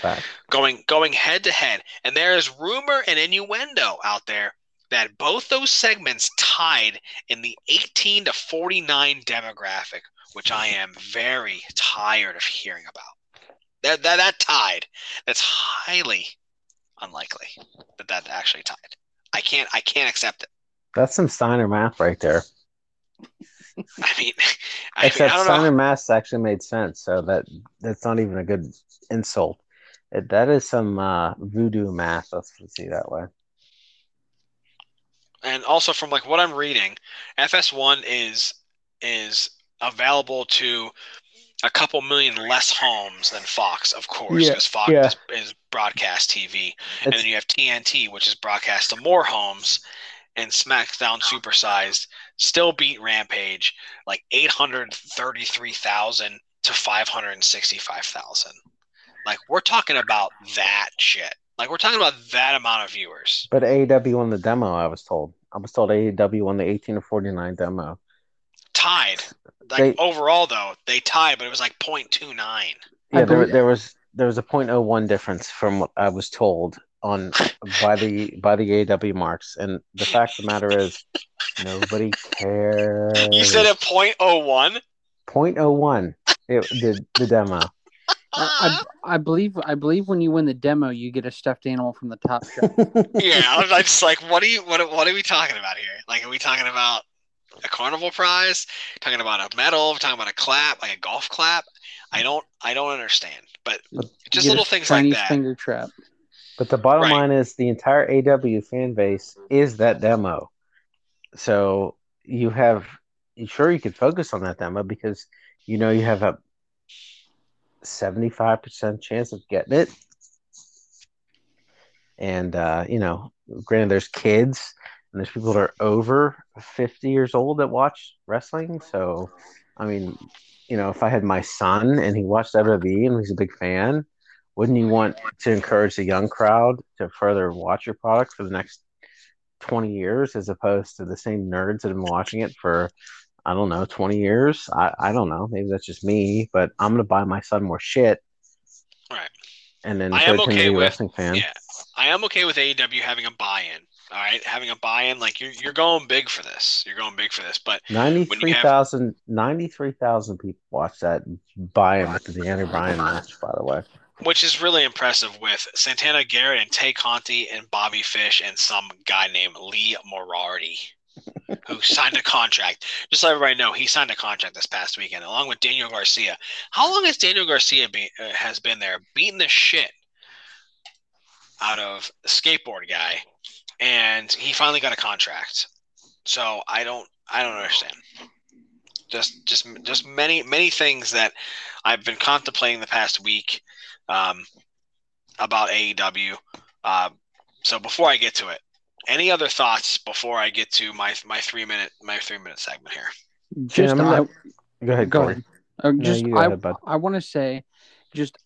Fact. Going going head to head. And there is rumor and innuendo out there that both those segments tied in the 18 to 49 demographic, which I am very tired of hearing about. That that, that tied. That's highly unlikely that that actually tied. I can't I can't accept it. That's some Steiner math right there. I mean, I, mean, Except don't Steiner know. math actually made sense, so that that's not even a good insult. It, that is some uh, voodoo math. Let's see that way. And also from like what I'm reading, FS1 is is available to a couple million less homes than Fox, of course, Yeah, because Fox yeah. is, is broadcast TV. and then you have TNT, which is broadcast to more homes, and SmackDown Supersized still beat Rampage like eight hundred thirty-three thousand to five hundred sixty-five thousand. Like we're talking about that shit. Like we're talking about that amount of viewers. but AEW won the demo. I was told. I was told AEW won the 18 to 49 demo. Tied. Like They- overall though, they tied, but it was like 0.29. Yeah, there, there was there was a 0.01 difference from what I was told on by the by the AEW marks, and the fact of the matter is, nobody cares. You said a 0.01? 0.01. It the the demo. I, I, I believe I believe when you win the demo, you get a stuffed animal from the top shelf. yeah, I was I'm just like, what are you? What, what are we talking about here? Like, are we talking about a carnival prize? Talking about a medal? Talking about a clap, like a golf clap? I don't, I don't understand. But But just You get a little things like Chinese that. finger trap. But the bottom Right. line is the entire AW fan base is that demo. So you have sure you could focus on that demo because you know you have a 75% chance of getting it. And uh, you know, granted there's kids and there's people that are over 50 years old that watch wrestling. So I mean, you know, if I had my son and he watched WWE and he's a big fan, wouldn't you want to encourage the young crowd to further watch your product for the next 20 years as opposed to the same nerds that have been watching it for I don't know 20 years I, I don't know maybe that's just me but I'm gonna buy my son more shit Right. and then I am to okay with- wrestling fan Yeah, I am okay with AEW having a buy-in. All right, having a buy-in, like you're you're going big for this. You're going big for this. But 93,000 93,000 people watched that buy-in with the Andrew Bryan match by the way which is really impressive with Santana Garrett and Tay Conti and Bobby Fish and some guy named Lee Moriarty who signed a contract. Just so everybody know, he signed a contract this past weekend along with Daniel Garcia. How long has Daniel Garcia be, uh, has been there beating the shit out of skateboard guy, and he finally got a contract. So I don't I don't understand. Just just just many many things that I've been contemplating the past week um, about AEW. Uh, so before I get to it, any other thoughts before I get to my my three minute my three minute segment here? Just I'm I, go ahead go Corey. ahead. Uh, just you go I, ahead. I want to say, just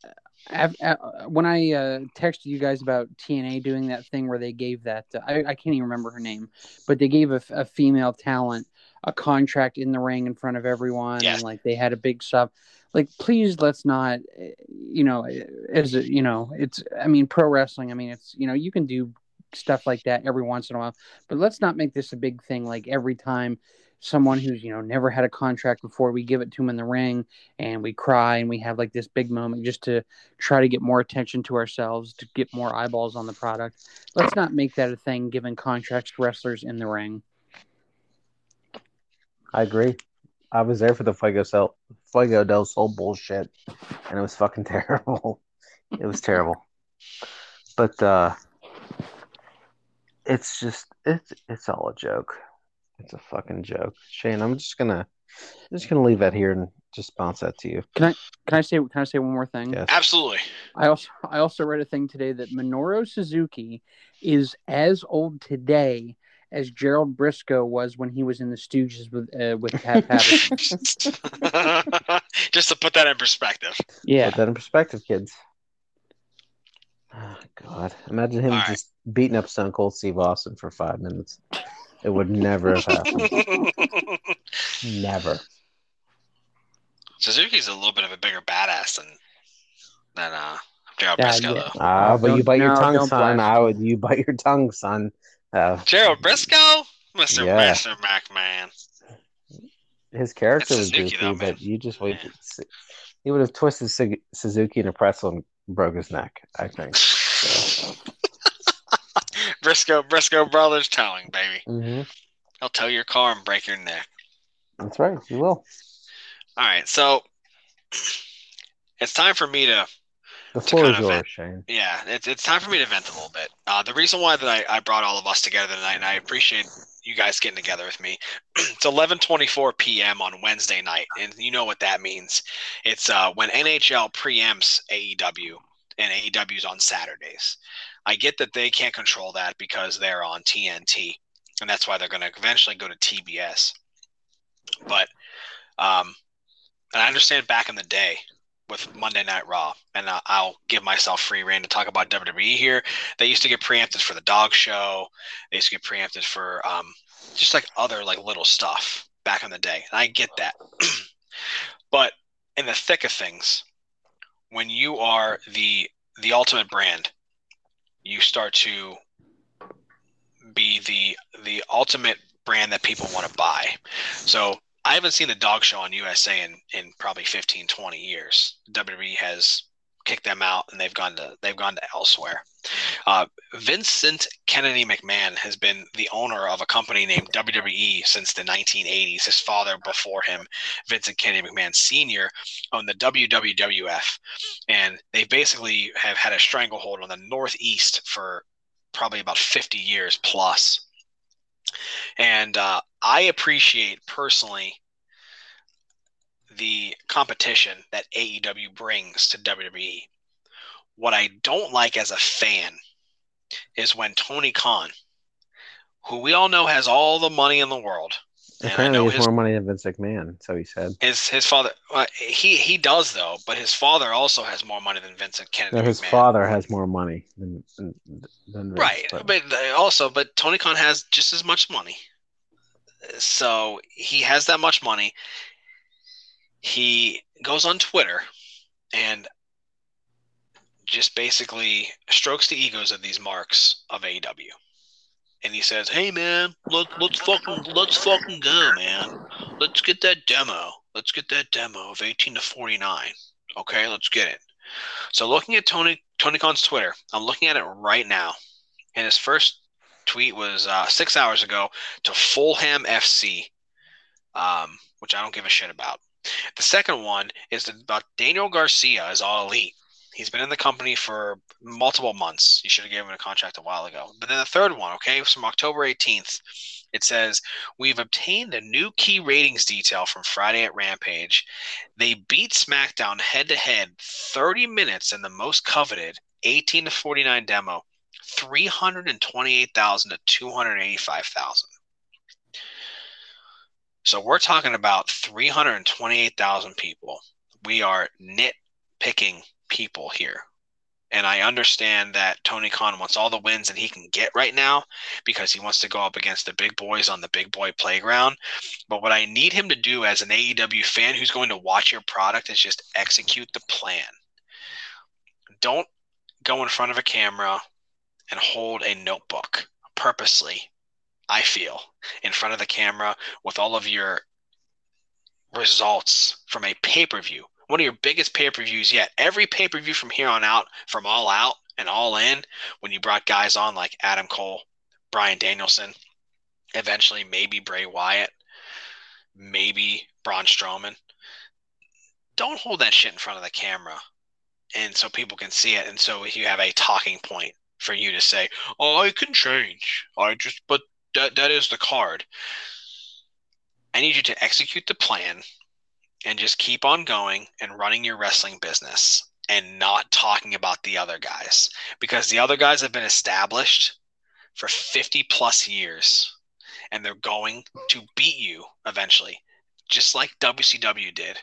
av- uh, when I uh, texted you guys about TNA doing that thing where they gave that uh, I, I can't even remember her name, but they gave a, a female talent a contract in the ring in front of everyone, Yes. and like they had a big sub. Like, please, let's not, you know, as a, you know, it's. I mean, pro wrestling. I mean, it's you know, you can do stuff like that every once in a while, but let's not make this a big thing. Like every time someone who's you know never had a contract before we give it to him in the ring and we cry and we have like this big moment just to try to get more attention to ourselves to get more eyeballs on the product let's not make that a thing giving contracts to wrestlers in the ring I agree. I was there for the Fuego, Cel- Fuego del Sol bullshit, and it was fucking terrible. It was terrible. But uh it's just it's it's all a joke. It's a fucking joke. Shane, I'm just gonna I'm just gonna leave that here and just bounce that to you. Can I can I say can I say one more thing? Yes. Absolutely. I also I also read a thing today that Minoru Suzuki is as old today as Gerald Brisco was when he was in the Stooges with uh, with Pat Patterson. Just to put that in perspective. yeah, Put that in perspective, kids. Oh, God. Imagine him All right. just beating up Stone Cold Steve Austin for five minutes. It would never have happened. never. Suzuki's a little bit of a bigger badass than than uh Gerald Yeah, Brisco yeah. though. Ah, but you don't- bite your tongue, son. blast I would. You bite your tongue, son. Uh, Gerald Brisco, Mister Yeah. Mister McMahon. his character That's was Suzuki, goofy, though, but you just wait. Yeah. He would have twisted Su- Suzuki in a pretzel and broke his neck. I think. Briscoe Briscoe brothers towing, baby. hmm He'll tow your car and break your neck. That's right. You will. All right, so it's time for me to The floor is yours. Shane. yeah, it's it's time for me to vent a little bit. Uh, the reason why that I, I brought all of us together tonight, and I appreciate you guys getting together with me. it's 11:24 p.m. on Wednesday night, and you know what that means. It's uh, when NHL preempts AEW, and AEW's on Saturdays. I get that they can't control that because they're on TNT, and that's why they're going to eventually go to TBS. But, um, and I understand back in the day with Monday Night Raw, and uh, I'll give myself free reign to talk about WWE here. They used to get preempted for the dog show. They used to get preempted for um, just like other like little stuff back in the day. And I get that. but in the thick of things, when you are the the ultimate brand, you start to be the the ultimate brand that people want to buy. So I haven't seen the dog show on USA in, in probably 15, 20 years. WWE has kicked them out and they've gone to they've gone to elsewhere. Uh, Vincent Kennedy McMahon has been the owner of a company named WWE since the 1980s. His father before him, Vincent Kennedy McMahon Sr., owned the WWF, and they basically have had a stranglehold on the Northeast for probably about 50 years plus. And uh, I appreciate personally the competition that AEW brings to WWE. What I don't like as a fan is when Tony Khan, who we all know has all the money in the world, Apparently, know he has his more money than Vince McMahon. So he said. his his father uh, he he does though, but his father also has more money than Vincent Kennedy. No, his McMahon. father has more money than than, than Vince, Right, but- but uh, also, but Tony Khan has just as much money. So he has that much money. He goes on Twitter and just basically strokes the egos of these marks of AEW. And he says, "Hey man, let, let's fucking let's fucking go, man. Let's get that demo. Let's get that demo of 18 to 49. Okay, let's get it." So looking at Tony Tony Khan's Twitter, I'm looking at it right now. And his first tweet was uh, six hours ago to Fulham FC, um, which I don't give a shit about. The second one is about Daniel Garcia as all elite. He's been in the company for multiple months. You should have given him a contract a while ago. But then the third one, okay, from October 18th. It says, We've obtained a new key ratings detail from Friday at Rampage. They beat SmackDown head to head 30 minutes in the most coveted 18 to 49 demo, 328,000 to 285,000. So we're talking about 328,000 people. We are nitpicking people here. And I understand that Tony Khan wants all the wins that he can get right now because he wants to go up against the big boys on the big boy playground. But what I need him to do as an AEW fan who's going to watch your product is just execute the plan. Don't go in front of a camera and hold a notebook purposely, I feel, in front of the camera with all of your results from a pay per view. One of your biggest pay per views yet. Every pay per view from here on out, from All Out and All In, when you brought guys on like Adam Cole, Bryan Danielson, eventually maybe Bray Wyatt, maybe Braun Strowman. Don't hold that shit in front of the camera and so people can see it and so you have a talking point for you to say oh i can change i just but that, that is the card i need you to execute the plan and just keep on going and running your wrestling business and not talking about the other guys. Because the other guys have been established for 50 plus years and they're going to beat you eventually just like WCW did.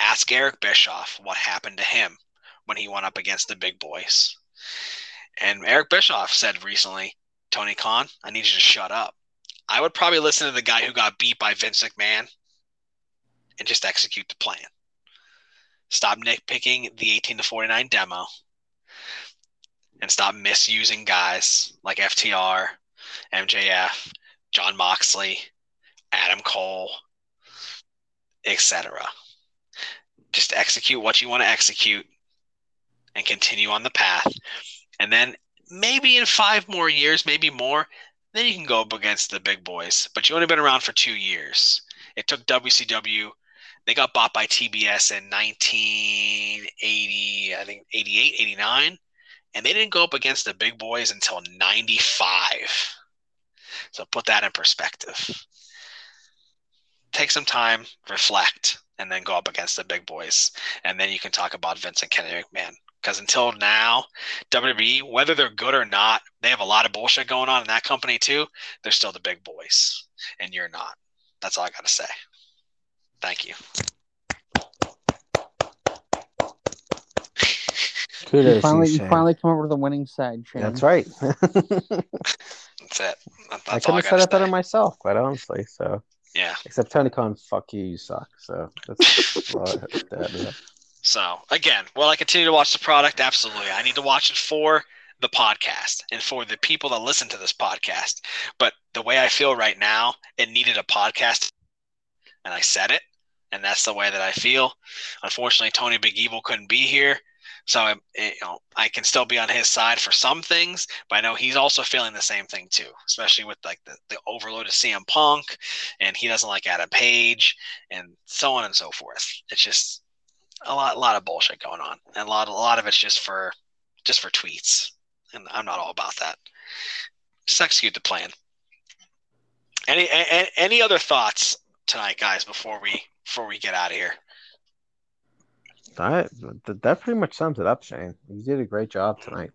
Ask Eric Bischoff what happened to him when he went up against the big boys. And Eric Bischoff said recently Tony Khan I need you to shut up. I would probably listen to the guy who got beat by Vince McMahon and just execute the plan Stop nitpicking the 18 to 49 demo and stop misusing guys like FTR, MJF, Jon Moxley, Adam Cole, etc. Just execute what you want to execute and continue on the path. And then maybe in five more years, maybe more, then you can go up against the big boys. But you only been around for two years. It took WCW they got bought by TBS in 1980, I think 88, 89, and they didn't go up against the big boys until 95. So put that in perspective. Take some time, reflect, and then go up against the big boys. And then you can talk about Vincent Kennedy McMahon. Because until now, WWE, whether they're good or not, they have a lot of bullshit going on in that company too. They're still the big boys, and you're not. That's all I got to say. Thank you. Kudos you finally, you finally come over to the winning side, Shane. That's right. that's it. That's I couldn't have said it better myself, quite honestly. So yeah. Except Tony Khan, fuck you, you suck. So that's So again, will I continue to watch the product? Absolutely. I need to watch it for the podcast and for the people that listen to this podcast. But the way I feel right now, it needed a podcast, and I said it and that's the way that I feel. Unfortunately, Tony Big Evil couldn't be here, so I, you know I can still be on his side for some things, but I know he's also feeling the same thing too, especially with like the, the overload of CM Punk, and he doesn't like Adam Page, and so on and so forth. It's just a lot, a lot of bullshit going on, and a lot, a lot of it's just for, just for tweets, and I'm not all about that. Just execute the plan. Any, any, any other thoughts tonight, guys, before we before we get out of here. That that pretty much sums it up, Shane. You did a great job tonight.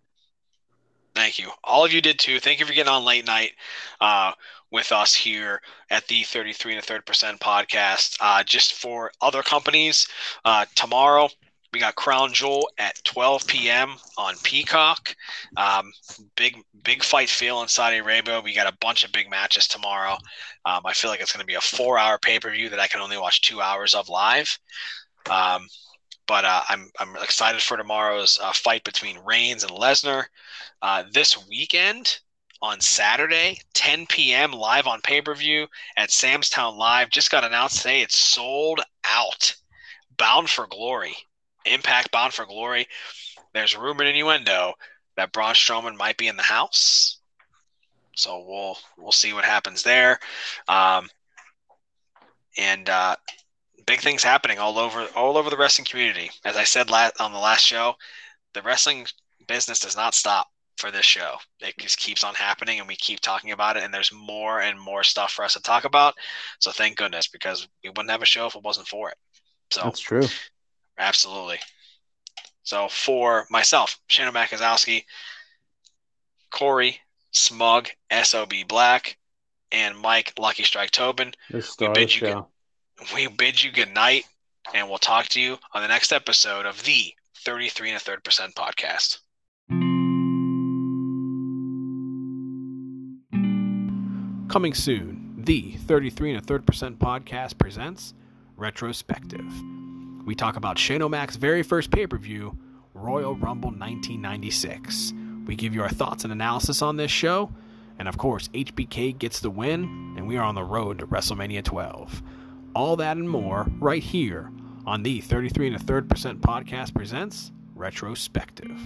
Thank you. All of you did too. Thank you for getting on late night uh, with us here at the 33 and a third percent podcast. Uh, just for other companies, uh, tomorrow we got Crown Jewel at 12 p.m. on Peacock. Um, big big fight feel in Saudi Arabia. We got a bunch of big matches tomorrow. Um, I feel like it's going to be a four hour pay per view that I can only watch two hours of live. Um, but uh, I'm I'm excited for tomorrow's uh, fight between Reigns and Lesnar. Uh, this weekend on Saturday, 10 p.m. live on pay per view at Sam's Town Live. Just got announced today. It's sold out. Bound for Glory. Impact Bound for Glory. There's rumored innuendo that Braun Strowman might be in the house. So we'll we'll see what happens there. Um, and uh, big things happening all over all over the wrestling community. As I said last, on the last show, the wrestling business does not stop for this show. It just keeps on happening, and we keep talking about it. And there's more and more stuff for us to talk about. So thank goodness, because we wouldn't have a show if it wasn't for it. So that's true. Absolutely. So for myself, Shane O'Mac Guzowski, Corey, Smug, SOB Black, and Mike Lucky Strike Tobin, we bid, you good, we bid you good night, and we'll talk to you on the next episode of the 33 and a third percent podcast. Coming soon, the 33 and a third percent podcast presents Retrospective. We talk about Shane O'Mac's very first pay per view, Royal Rumble 1996. We give you our thoughts and analysis on this show. And of course, HBK gets the win, and we are on the road to WrestleMania 12. All that and more right here on the 33 and a third percent podcast presents Retrospective.